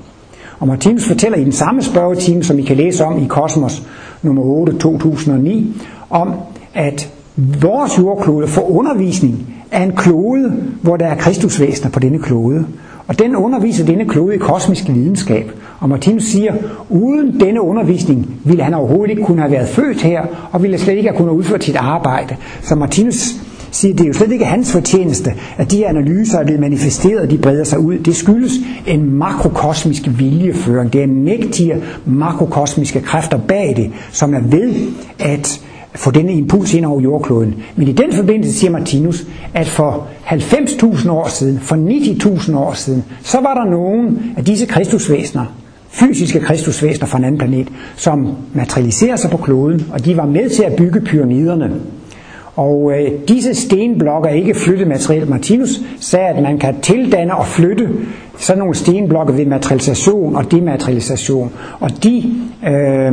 Og Martinus fortæller i den samme spørgetime, som I kan læse om i Kosmos nummer 8 2009, om at vores jordklode får undervisning af en klode, hvor der er kristusvæsener på denne klode. Og den underviser denne klode i kosmisk videnskab. Og Martinus siger, uden denne undervisning ville han overhovedet ikke kunne have været født her, og ville slet ikke have kunnet udføre sit arbejde. Så Martinus siger, det er jo slet ikke hans fortjeneste, at de analyser er blevet manifesteret, og de breder sig ud. Det skyldes en makrokosmisk viljeføring. Det er mægtige makrokosmiske kræfter bag det, som er ved at få denne impuls ind over jordkloden. Men i den forbindelse siger Martinus, at for 90.000 år siden, for 90.000 år siden, så var der nogen af disse kristusvæsener, fysiske kristusvæsener fra en anden planet, som materialiserede sig på kloden, og de var med til at bygge pyramiderne. Og øh, disse stenblokke er ikke flyttet materielt. Martinus sagde, at man kan tildanne og flytte sådan nogle stenblokke ved materialisation og dematerialisation. Og de øh,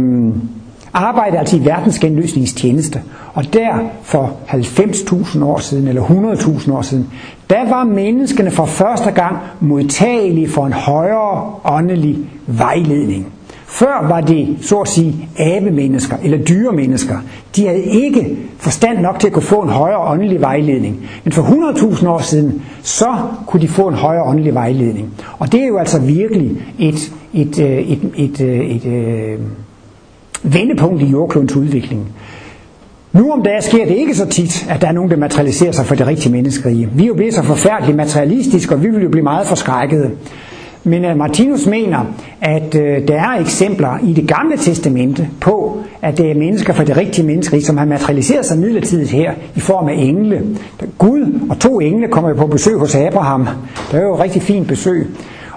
arbejder altså i verdensgenløsningstjeneste. Og der for 90.000 år siden, eller 100.000 år siden, der var menneskene for første gang modtagelige for en højere åndelig vejledning. Før var det, så at sige, abemennesker eller dyremennesker. De havde ikke forstand nok til at kunne få en højere åndelig vejledning. Men for 100.000 år siden, så kunne de få en højere åndelig vejledning. Og det er jo altså virkelig et, et, øh, et, et, øh, et, et, et vendepunkt i jordklodens udvikling. Nu om dagen sker det ikke så tit, at der er nogen, der materialiserer sig for det rigtige menneskerige. Vi er jo blevet så forfærdeligt materialistiske, og vi vil jo blive meget forskrækkede. Men øh, Martinus mener, at øh, der er eksempler i det gamle testamente på, at det er mennesker for det rigtige menneskerige, som har materialiseret sig midlertidigt her i form af engle. Gud og to engle kommer jo på besøg hos Abraham. Det er jo et rigtig fint besøg.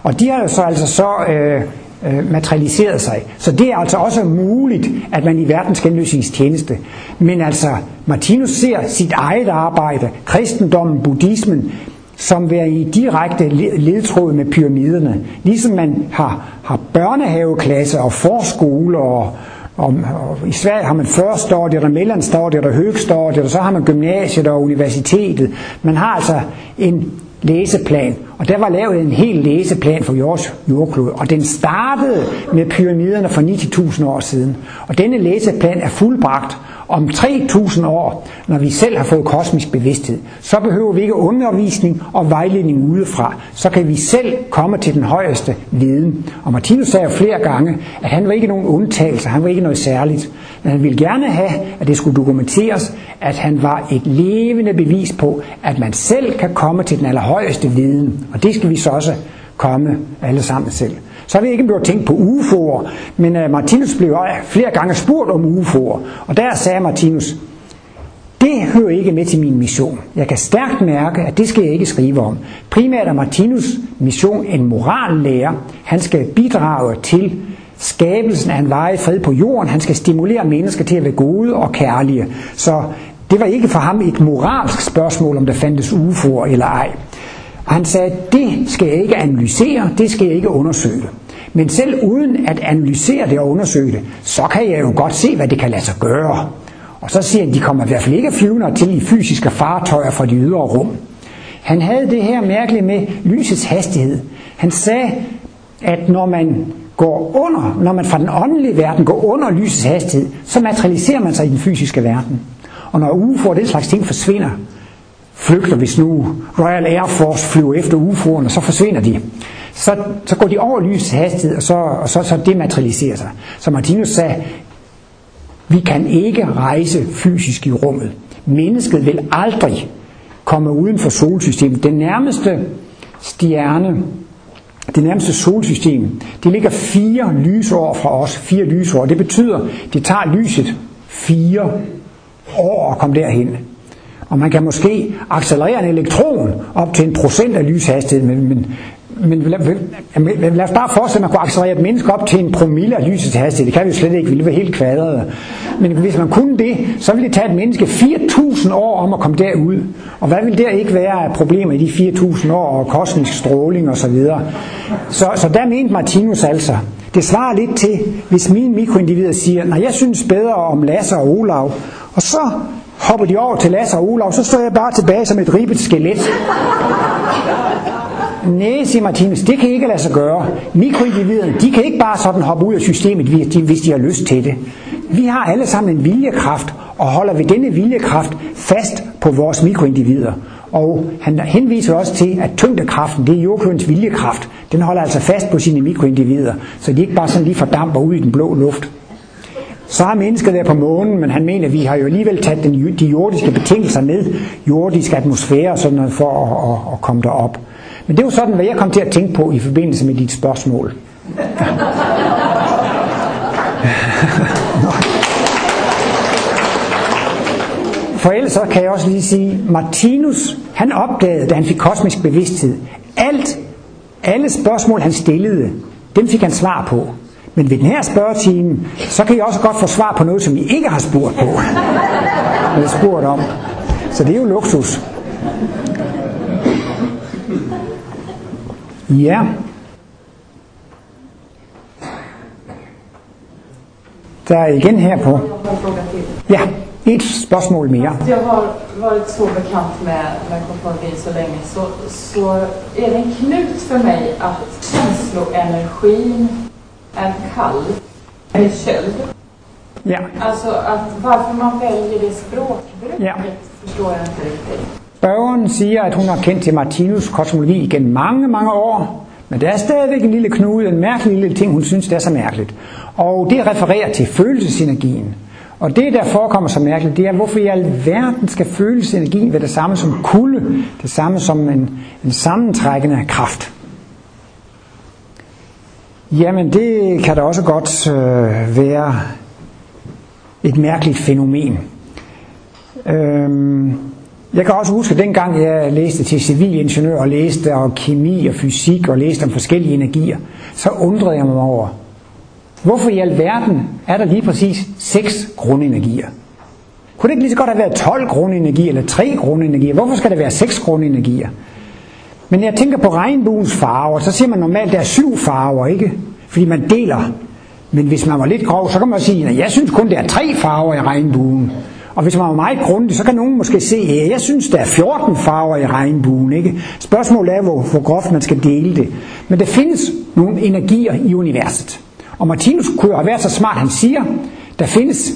Og de har jo så altså så øh, uh, materialiseret sig. Så det er altså også muligt, at man i verdens genløsningstjeneste. Men altså, Martinus ser sit eget arbejde, kristendommen, buddhismen, som være i direkte ledtråd med pyramiderne. Ligesom man har, har børnehaveklasse og forskole og, og, og i Sverige har man førstadiet, og mellemstadiet, og høgstårdiet, og så har man gymnasiet og universitetet. Man har altså en læseplan, og der var lavet en hel læseplan for vores jordklode, og den startede med pyramiderne for 90.000 år siden. Og denne læseplan er fuldbragt, om 3000 år, når vi selv har fået kosmisk bevidsthed, så behøver vi ikke undervisning og vejledning udefra. Så kan vi selv komme til den højeste viden. Og Martinus sagde flere gange, at han var ikke nogen undtagelse, han var ikke noget særligt. Men han ville gerne have, at det skulle dokumenteres, at han var et levende bevis på, at man selv kan komme til den allerhøjeste viden. Og det skal vi så også komme alle sammen selv. Så har vi ikke blevet tænkt på UFO'er, men uh, Martinus blev øh, flere gange spurgt om UFO'er, og der sagde Martinus, det hører ikke med til min mission. Jeg kan stærkt mærke, at det skal jeg ikke skrive om. Primært er Martinus mission en morallærer. Han skal bidrage til skabelsen af en varig fred på jorden. Han skal stimulere mennesker til at være gode og kærlige. Så det var ikke for ham et moralsk spørgsmål, om der fandtes UFO'er eller ej. Og han sagde, det skal jeg ikke analysere, det skal jeg ikke undersøge. Men selv uden at analysere det og undersøge det, så kan jeg jo godt se, hvad det kan lade sig gøre. Og så siger han, de kommer i hvert fald ikke flyvende til i fysiske fartøjer fra de ydre rum. Han havde det her mærkeligt med lysets hastighed. Han sagde, at når man går under, når man fra den åndelige verden går under lysets hastighed, så materialiserer man sig i den fysiske verden. Og når UFO og den slags ting forsvinder, flygter, hvis nu Royal Air Force flyver efter UFO'erne, så forsvinder de. Så, så går de over lysets hastighed, og så, og så, så dematerialiserer sig. Så Martinus sagde, vi kan ikke rejse fysisk i rummet. Mennesket vil aldrig komme uden for solsystemet. Den nærmeste stjerne, det nærmeste solsystem, det ligger fire lysår fra os. Fire lysår. Det betyder, det tager lyset fire år at komme derhen. Og man kan måske accelerere en elektron op til en procent af lyshastigheden, men, men, men lad, lad os bare forestille, at man kunne accelerere et menneske op til en promille af lysets hastighed. Det kan vi jo slet ikke, vi ville være helt kvadrede. Men hvis man kunne det, så ville det tage et menneske 4.000 år om at komme derud. Og hvad vil der ikke være af problemer i de 4.000 år, og kosmisk stråling osv.? Så, videre. så, så der mente Martinus altså, det svarer lidt til, hvis mine mikroindivider siger, nej, jeg synes bedre om Lasse og Olav, og så hopper de over til Lasse og Olav, så står jeg bare tilbage som et ribet skelet. Nej, siger Martinus, det kan ikke lade sig gøre. Mikroindividerne, de kan ikke bare sådan hoppe ud af systemet, hvis de har lyst til det. Vi har alle sammen en viljekraft, og holder vi denne viljekraft fast på vores mikroindivider. Og han henviser også til, at tyngdekraften, det er jordklodens viljekraft, den holder altså fast på sine mikroindivider, så de ikke bare sådan lige fordamper ud i den blå luft. Så har mennesket der på månen, men han mener, at vi har jo alligevel taget den, de jordiske betingelser med, jordisk atmosfære og sådan noget, for at, at, at komme derop. Men det er jo sådan, hvad jeg kom til at tænke på i forbindelse med dit spørgsmål. For ellers så kan jeg også lige sige, Martinus, han opdagede, da han fik kosmisk bevidsthed, alt, alle spørgsmål, han stillede, dem fik han svar på. Men ved den her spørgetime, så kan I også godt få svar på noget, som I ikke har spurgt på. Eller spurgt om. Så det er jo luksus. Ja. Der er igen her på. Ja, et spørgsmål mere. Jeg har varit så bekant med, med så länge så, så är det en knut för mig att känsloenergin är kall eller köld. Ja. Alltså att varför man väljer det språkbruket Ja. förstår jag inte riktigt. Spørgeren siger, at hun har kendt til Martinus kosmologi igen mange, mange år. Men der er stadigvæk en lille knude, en mærkelig lille ting, hun synes, det er så mærkeligt. Og det refererer til følelsesenergien. Og det, der forekommer så mærkeligt, det er, hvorfor i alverden skal følelsesenergien være det samme som kulde, det samme som en, en sammentrækkende kraft. Jamen, det kan da også godt øh, være et mærkeligt fænomen. Øhm, jeg kan også huske, at dengang jeg læste til civilingeniør og læste om kemi og fysik og læste om forskellige energier, så undrede jeg mig over, hvorfor i alverden er der lige præcis seks grundenergier? Kunne det ikke lige så godt have været 12 grundenergier eller 3 grundenergier? Hvorfor skal der være 6 grundenergier? Men når jeg tænker på regnbuens farver, så siger man normalt, at der er syv farver, ikke? Fordi man deler. Men hvis man var lidt grov, så kan man sige, at jeg synes kun, der er tre farver i regnbuen. Og hvis man var meget grundig, så kan nogen måske se, at jeg synes, der er 14 farver i regnbuen. Ikke? Spørgsmålet er, hvor, hvor groft man skal dele det. Men der findes nogle energier i universet. Og Martinus kunne jo have været så smart, han siger, der findes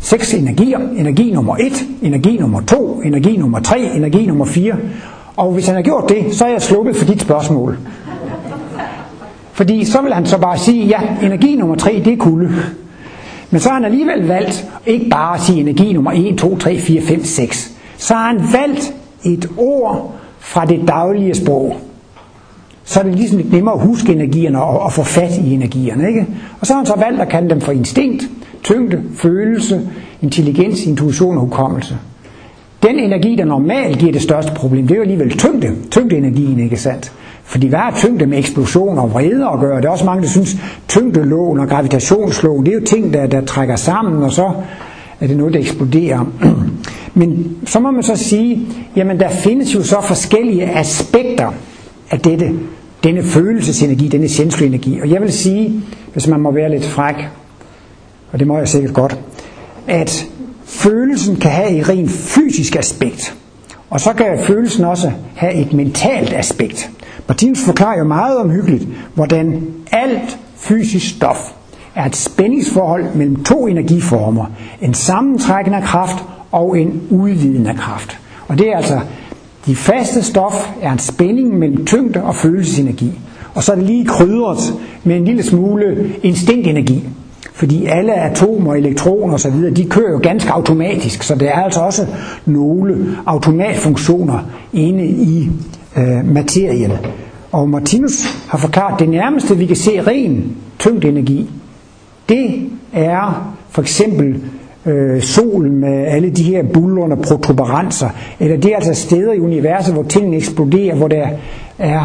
seks energier. Energi nummer 1, energi nummer 2, energi nummer 3, energi nummer 4. Og hvis han har gjort det, så er jeg sluppet for dit spørgsmål. Fordi så vil han så bare sige, ja, energi nummer 3, det er kulde. Men så har han alligevel valgt ikke bare at sige energi nummer 1, 2, 3, 4, 5, 6. Så har han valgt et ord fra det daglige sprog. Så er det ligesom lidt nemmere at huske energierne og, og få fat i energierne. Ikke? Og så har han så valgt at kalde dem for instinkt, tyngde, følelse, intelligens, intuition og hukommelse. Den energi, der normalt giver det største problem, det er jo alligevel tyngde, tyngdeenergien, ikke sandt? Fordi hvad har tyngde med eksplosion og vrede at gøre? Det er også mange, der synes, tyngdelån og gravitationsloven, det er jo ting, der, der trækker sammen, og så er det noget, der eksploderer. Men så må man så sige, jamen der findes jo så forskellige aspekter af dette, denne følelsesenergi, denne energi. Og jeg vil sige, hvis man må være lidt fræk, og det må jeg sikkert godt, at følelsen kan have et rent fysisk aspekt, og så kan følelsen også have et mentalt aspekt. Martinus forklarer jo meget omhyggeligt, hvordan alt fysisk stof er et spændingsforhold mellem to energiformer. En sammentrækkende kraft og en udvidende kraft. Og det er altså, de faste stof er en spænding mellem tyngde og følelsesenergi. Og så er det lige krydret med en lille smule instinktenergi. Fordi alle atomer, elektroner osv., de kører jo ganske automatisk, så der er altså også nogle automatfunktioner inde i øh, materien. Og Martinus har forklaret, det nærmeste vi kan se ren tyngdenergi, det er for eksempel øh, solen med alle de her bullerne protuberanser, eller det er altså steder i universet, hvor tingene eksploderer, hvor der er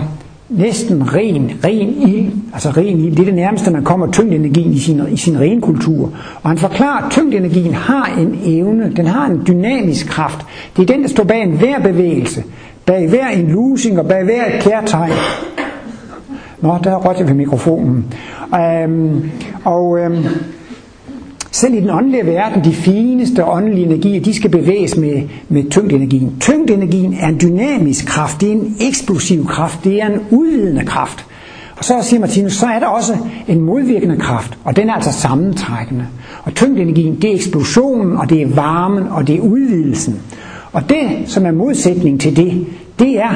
næsten ren, ren ild, altså ren ild, det er det nærmeste, man kommer tyngdenergien i sin, i sin ren kultur. Og han forklarer, at tyngdenergien har en evne, den har en dynamisk kraft. Det er den, der står bag en hver bevægelse, bag hver en losing og bag hver kærtegn. Nå, der rørte jeg ved mikrofonen. Øhm, og øhm, selv i den åndelige verden, de fineste åndelige energier, de skal bevæges med, med tyngdenergien. Tyngdenergien er en dynamisk kraft, det er en eksplosiv kraft, det er en udvidende kraft. Og så siger Martinus, så er der også en modvirkende kraft, og den er altså sammentrækkende. Og tyngdenergien, det er eksplosionen, og det er varmen, og det er udvidelsen. Og det, som er modsætning til det, det er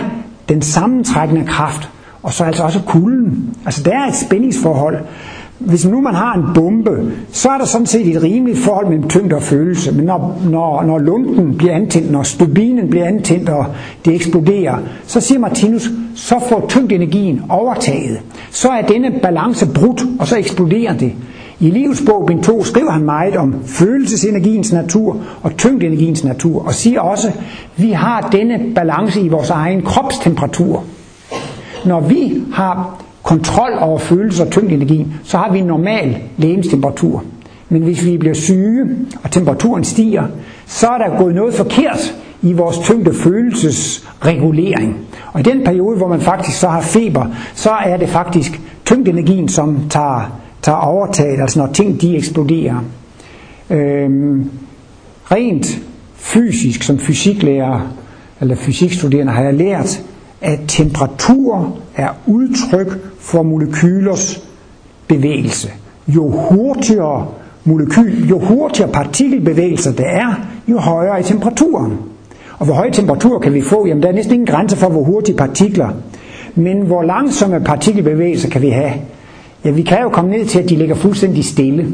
den sammentrækkende kraft, og så altså også kulden. Altså der er et spændingsforhold. Hvis nu man har en bombe, så er der sådan set et rimeligt forhold mellem tyngde og følelse. Men når, når, når lunden bliver antændt, når stubinen bliver antændt, og det eksploderer, så siger Martinus, så får tyngdenergien overtaget. Så er denne balance brudt, og så eksploderer det. I livets bog, bind 2, skriver han meget om følelsesenergiens natur og tyngdenergiens natur, og siger også, at vi har denne balance i vores egen kropstemperatur. Når vi har kontrol over følelser og tyngdenergien, så har vi en normal legemstemperatur. Men hvis vi bliver syge, og temperaturen stiger, så er der gået noget forkert i vores tyngde følelsesregulering. Og i den periode, hvor man faktisk så har feber, så er det faktisk tyngdenergien, som tager, tager overtaget, altså når ting de eksploderer. Øhm, rent fysisk, som fysiklærer eller fysikstuderende, har jeg lært, at temperatur er udtryk for molekylers bevægelse. Jo hurtigere molekyl, jo hurtigere partikelbevægelser det er, jo højere er temperaturen. Og hvor høje temperaturer kan vi få? Jamen der er næsten ingen grænse for, hvor hurtige partikler. Men hvor langsomme partikelbevægelser kan vi have? Ja, vi kan jo komme ned til, at de ligger fuldstændig stille.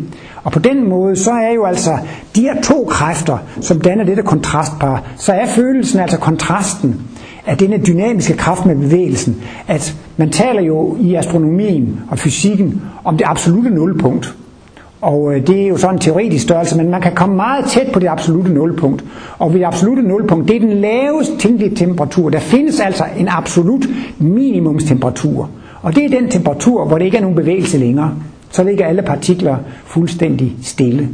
Og på den måde, så er jo altså de her to kræfter, som danner dette kontrastpar, så er følelsen altså kontrasten af denne dynamiske kraft med bevægelsen, at man taler jo i astronomien og fysikken om det absolute nulpunkt. Og øh, det er jo sådan en teoretisk størrelse, men man kan komme meget tæt på det absolute nulpunkt. Og ved det absolute nulpunkt, det er den lavest tænkelige temperatur. Der findes altså en absolut minimumstemperatur. Og det er den temperatur, hvor det ikke er nogen bevægelse længere. Så ligger alle partikler fuldstændig stille.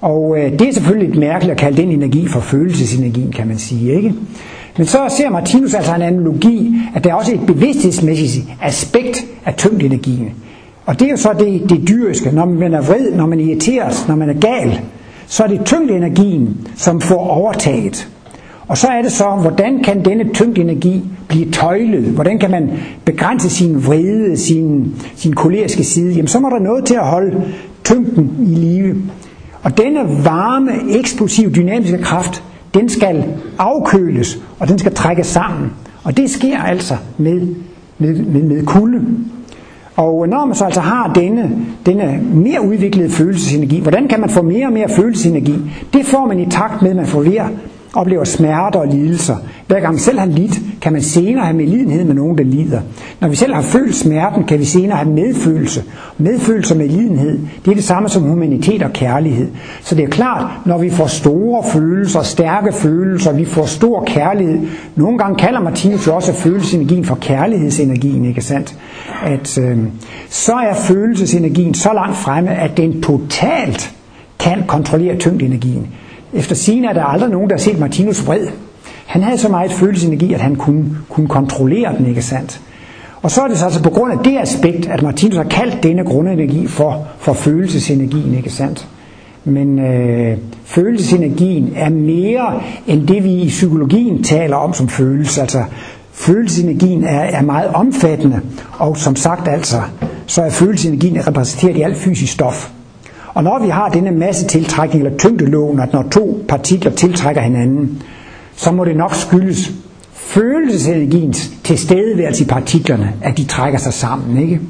Og øh, det er selvfølgelig lidt mærkeligt at kalde den energi for følelsesenergien, kan man sige. ikke? Men så ser Martinus altså en analogi, at der er også et bevidsthedsmæssigt aspekt af tyngdenergien. Og det er jo så det, det dyriske. Når man er vred, når man irriteres, når man er gal, så er det tyngdenergien, som får overtaget. Og så er det så, hvordan kan denne tyngdenergi blive tøjlet? Hvordan kan man begrænse sin vrede, sin, sin koleriske side? Jamen så må der noget til at holde tyngden i live. Og denne varme, eksplosive, dynamiske kraft, den skal afkøles, og den skal trækkes sammen. Og det sker altså med, med, med, med kulde. Og når man så altså har denne, denne mere udviklede følelsesenergi, hvordan kan man få mere og mere følelsesenergi? Det får man i takt med, at man får mere oplever smerter og lidelser. Hver gang selv har lidt, kan man senere have medlidenhed med nogen, der lider. Når vi selv har følt smerten, kan vi senere have medfølelse. Medfølelse og medlidenhed, det er det samme som humanitet og kærlighed. Så det er klart, når vi får store følelser, stærke følelser, vi får stor kærlighed. Nogle gange kalder Martinus jo også følelsesenergien for kærlighedsenergien, ikke sandt? At, øh, så er følelsesenergien så langt fremme, at den totalt kan kontrollere tyngdenergien. Efter sine er der aldrig nogen, der har set Martinus vred. Han havde så meget følelsesenergi, at han kunne, kunne kontrollere den, ikke sandt? Og så er det så altså på grund af det aspekt, at Martinus har kaldt denne grundenergi for, for følelsesenergien, ikke sandt? Men øh, følelsesenergien er mere end det, vi i psykologien taler om som følelse. Altså, følelsesenergien er, er meget omfattende, og som sagt altså, så er følelsesenergien repræsenteret i alt fysisk stof. Og når vi har denne masse tiltrækning eller tyngdeloven, at når to partikler tiltrækker hinanden, så må det nok skyldes følelsesenergiens tilstedeværelse i partiklerne, at de trækker sig sammen, ikke?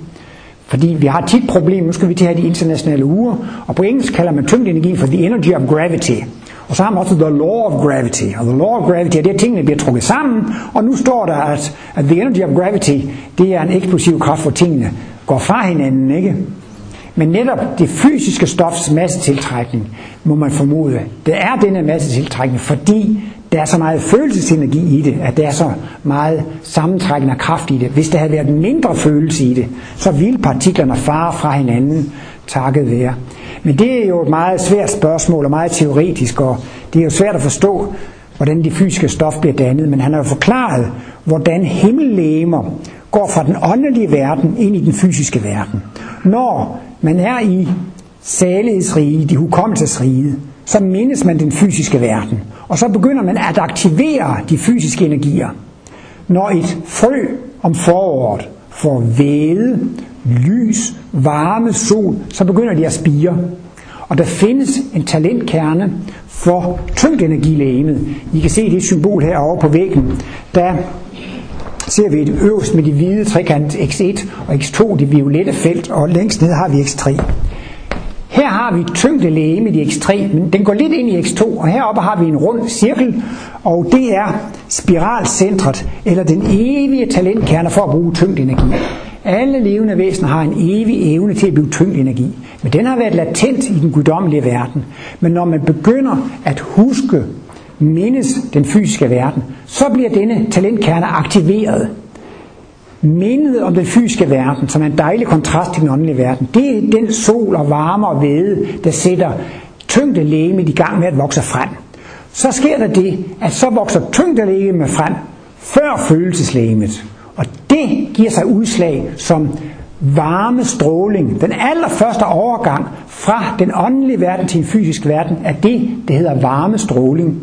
Fordi vi har tit problemer, nu skal vi til at have de internationale uger, og på engelsk kalder man tyngdenergien for the energy of gravity. Og så har man også the law of gravity. Og the law of gravity er det, at tingene bliver trukket sammen, og nu står der, at, at the energy of gravity, det er en eksplosiv kraft, hvor tingene går fra hinanden, ikke? Men netop det fysiske stofs massetiltrækning, må man formode, det er denne massetiltrækning, fordi der er så meget følelsesenergi i det, at der er så meget sammentrækkende kraft i det. Hvis der havde været mindre følelse i det, så ville partiklerne fare fra hinanden takket være. Men det er jo et meget svært spørgsmål og meget teoretisk, og det er jo svært at forstå, hvordan det fysiske stof bliver dannet, men han har jo forklaret, hvordan himmellegemer går fra den åndelige verden ind i den fysiske verden. Når man er i salighedsrige, de hukommelsesrige, så mindes man den fysiske verden. Og så begynder man at aktivere de fysiske energier. Når et frø om foråret får væde, lys, varme, sol, så begynder de at spire. Og der findes en talentkerne for tyngdenergilægemet. I kan se det symbol herovre på væggen. Der ser vi det øverst med de hvide trekant X1 og X2, det violette felt, og længst nede har vi X3. Her har vi tyngdelæge i X3, men den går lidt ind i X2, og heroppe har vi en rund cirkel, og det er spiralcentret, eller den evige talentkerne for at bruge tyngdenergi. Alle levende væsener har en evig evne til at blive tyngdenergi, men den har været latent i den guddommelige verden. Men når man begynder at huske, mindes den fysiske verden, så bliver denne talentkerne aktiveret. Mindet om den fysiske verden, som er en dejlig kontrast til den åndelige verden, det er den sol og varme og væde, der sætter tyngdelægemet i gang med at vokse frem. Så sker der det, at så vokser tyngdelægemet frem før følelseslægemet. Og det giver sig udslag som varme stråling. Den allerførste overgang fra den åndelige verden til en fysisk verden er det, der hedder varme stråling.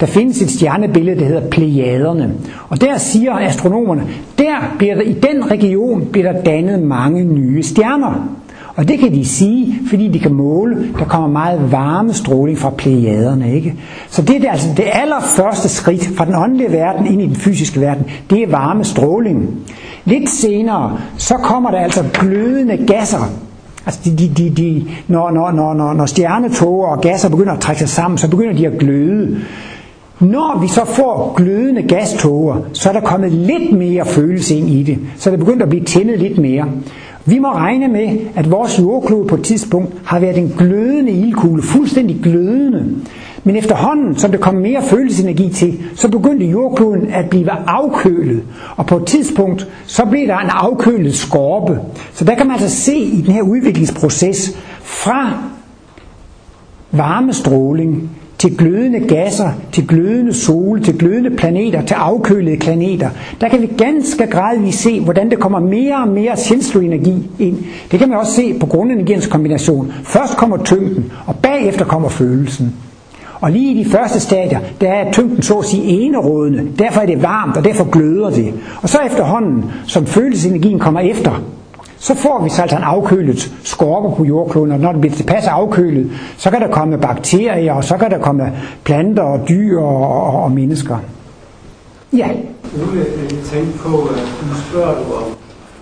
Der findes et stjernebillede, der hedder Plejaderne. Og der siger astronomerne, der bliver der, i den region bliver der dannet mange nye stjerner. Og det kan de sige, fordi de kan måle, der kommer meget varme stråling fra plejaderne. Ikke? Så det er altså det allerførste skridt fra den åndelige verden ind i den fysiske verden, det er varme stråling. Lidt senere, så kommer der altså glødende gasser, Altså de, de, de, de, når, når, når, når, når stjernetoger og gasser begynder at trække sig sammen, så begynder de at gløde. Når vi så får glødende gaståger, så er der kommet lidt mere følelse ind i det. Så er det begyndt at blive tændet lidt mere. Vi må regne med, at vores jordklode på et tidspunkt har været en glødende ildkugle, fuldstændig glødende. Men efterhånden, som der kom mere følelsesenergi til, så begyndte jordkloden at blive afkølet. Og på et tidspunkt, så blev der en afkølet skorpe. Så der kan man altså se i den her udviklingsproces fra varmestråling til glødende gasser, til glødende sol, til glødende planeter, til afkølede planeter. Der kan vi ganske gradvist se, hvordan der kommer mere og mere energi ind. Det kan man også se på grundenergiens kombination. Først kommer tyngden, og bagefter kommer følelsen. Og lige i de første stadier, der er tyngden så at sige enerådende. Derfor er det varmt, og derfor gløder det. Og så efterhånden, som følelsesenergien kommer efter, så får vi altså en afkølet skorpe på jordkloden, og når det bliver tilpas afkølet, så kan der komme bakterier, og så kan der komme planter og dyr og, og, og mennesker. Ja. Ole, jeg tænke på, at du spørger du om,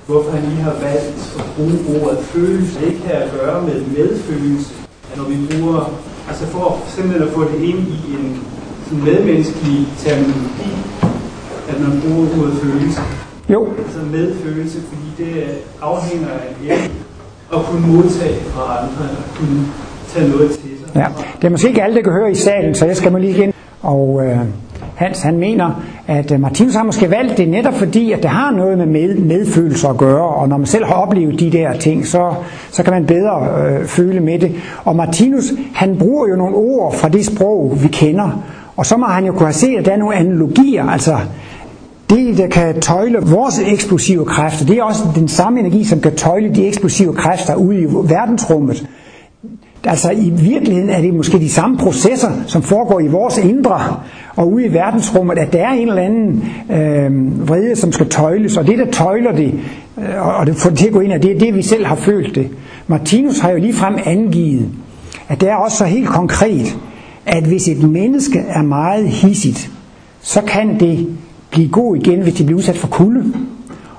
hvorfor han lige har valgt at bruge ordet følelse. Det kan at gøre med medfølelse, at når vi bruger, altså for simpelthen at få det ind i en sådan medmenneskelig terminologi, at man bruger ordet følelse. Jo. Altså medfølelse, fordi det afhænger af hjælp at kunne modtage fra andre, eller kunne tage noget til sig. Ja, det er måske ikke alle, der kan høre i salen, så jeg skal må lige igen. Og øh, Hans han mener, at øh, Martinus har måske valgt det netop fordi, at det har noget med, med medfølelse at gøre, og når man selv har oplevet de der ting, så, så kan man bedre øh, føle med det. Og Martinus, han bruger jo nogle ord fra det sprog, vi kender, og så må han jo kunne have set, at der er nogle analogier, altså det, der kan tøjle vores eksplosive kræfter, det er også den samme energi, som kan tøjle de eksplosive kræfter ude i verdensrummet. Altså i virkeligheden er det måske de samme processer, som foregår i vores indre og ude i verdensrummet, at der er en eller anden øh, vrede, som skal tøjles, og det der tøjler det, øh, og det får det til at gå ind, og det er det, vi selv har følt det. Martinus har jo ligefrem angivet, at det er også så helt konkret, at hvis et menneske er meget hissigt, så kan det blive god igen, hvis de bliver udsat for kulde.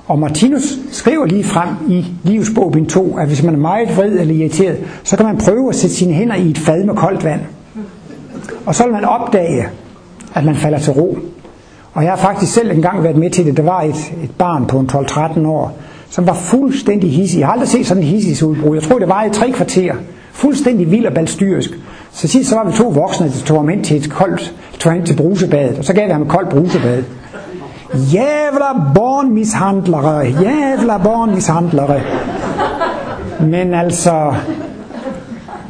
Og Martinus skriver lige frem i Livs bog 2, at hvis man er meget vred eller irriteret, så kan man prøve at sætte sine hænder i et fad med koldt vand. Og så vil man opdage, at man falder til ro. Og jeg har faktisk selv engang været med til det. Der var et, et barn på en 12-13 år, som var fuldstændig hissig. Jeg har aldrig set sådan en udbrud. Jeg tror, det var i tre kvarter. Fuldstændig vild og balstyrisk. Så sidst så var vi to voksne, der tog ham ind til et koldt, tog ind til brusebadet, og så gav vi ham et koldt brusebad. Jävla barnmishandlere, jävla barnmishandlere. Men altså,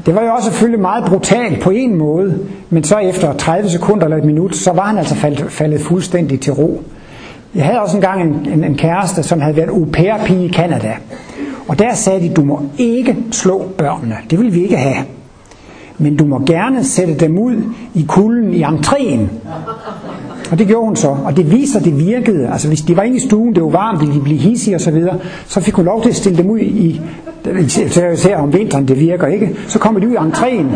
det var jo også selvfølgelig meget brutalt på en måde, men så efter 30 sekunder eller et minut, så var han altså faldet, faldet fuldstændig til ro. Jeg havde også engang en, en, en kæreste, som havde været au pair-pige i Kanada. Og der sagde de, du må ikke slå børnene. Det vil vi ikke have. Men du må gerne sætte dem ud i kulden i entréen. Og det gjorde hun så, og det viser, det virkede. Altså hvis de var inde i stuen, det var varmt, ville de blive hissige og så videre, så fik hun lov til at stille dem ud i Især om vinteren, det virker ikke. Så kommer de ud i entréen,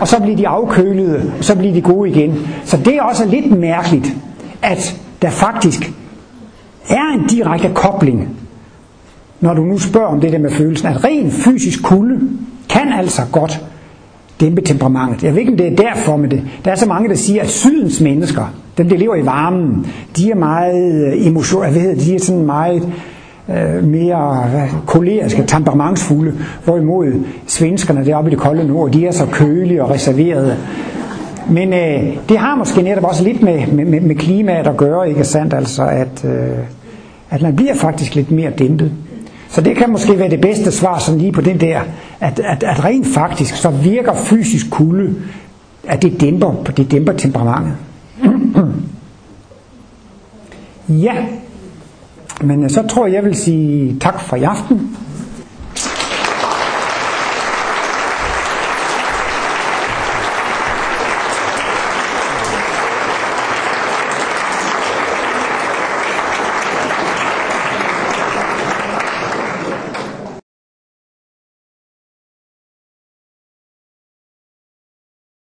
og så bliver de afkølede, og så bliver de gode igen. Så det er også lidt mærkeligt, at der faktisk er en direkte kobling, når du nu spørger om det der med følelsen, at ren fysisk kulde kan altså godt dæmpe temperamentet. Jeg ved ikke, om det er derfor, men det, der er så mange, der siger, at sydens mennesker, dem der lever i varmen, de er meget øh, emotion, hvad hedder, de er sådan meget øh, mere koleriske, temperamentsfulde, hvorimod svenskerne deroppe i det kolde nord, de er så kølige og reserverede. Men øh, det har måske netop også lidt med, med, med, med klimaet at gøre, ikke sandt? Altså, at, øh, at man bliver faktisk lidt mere dæmpet. Så det kan måske være det bedste svar sådan lige på den der, at, at, at rent faktisk så virker fysisk kulde, at det dæmper, det dæmper temperamentet. ja, men så tror jeg, jeg vil sige tak for i aften.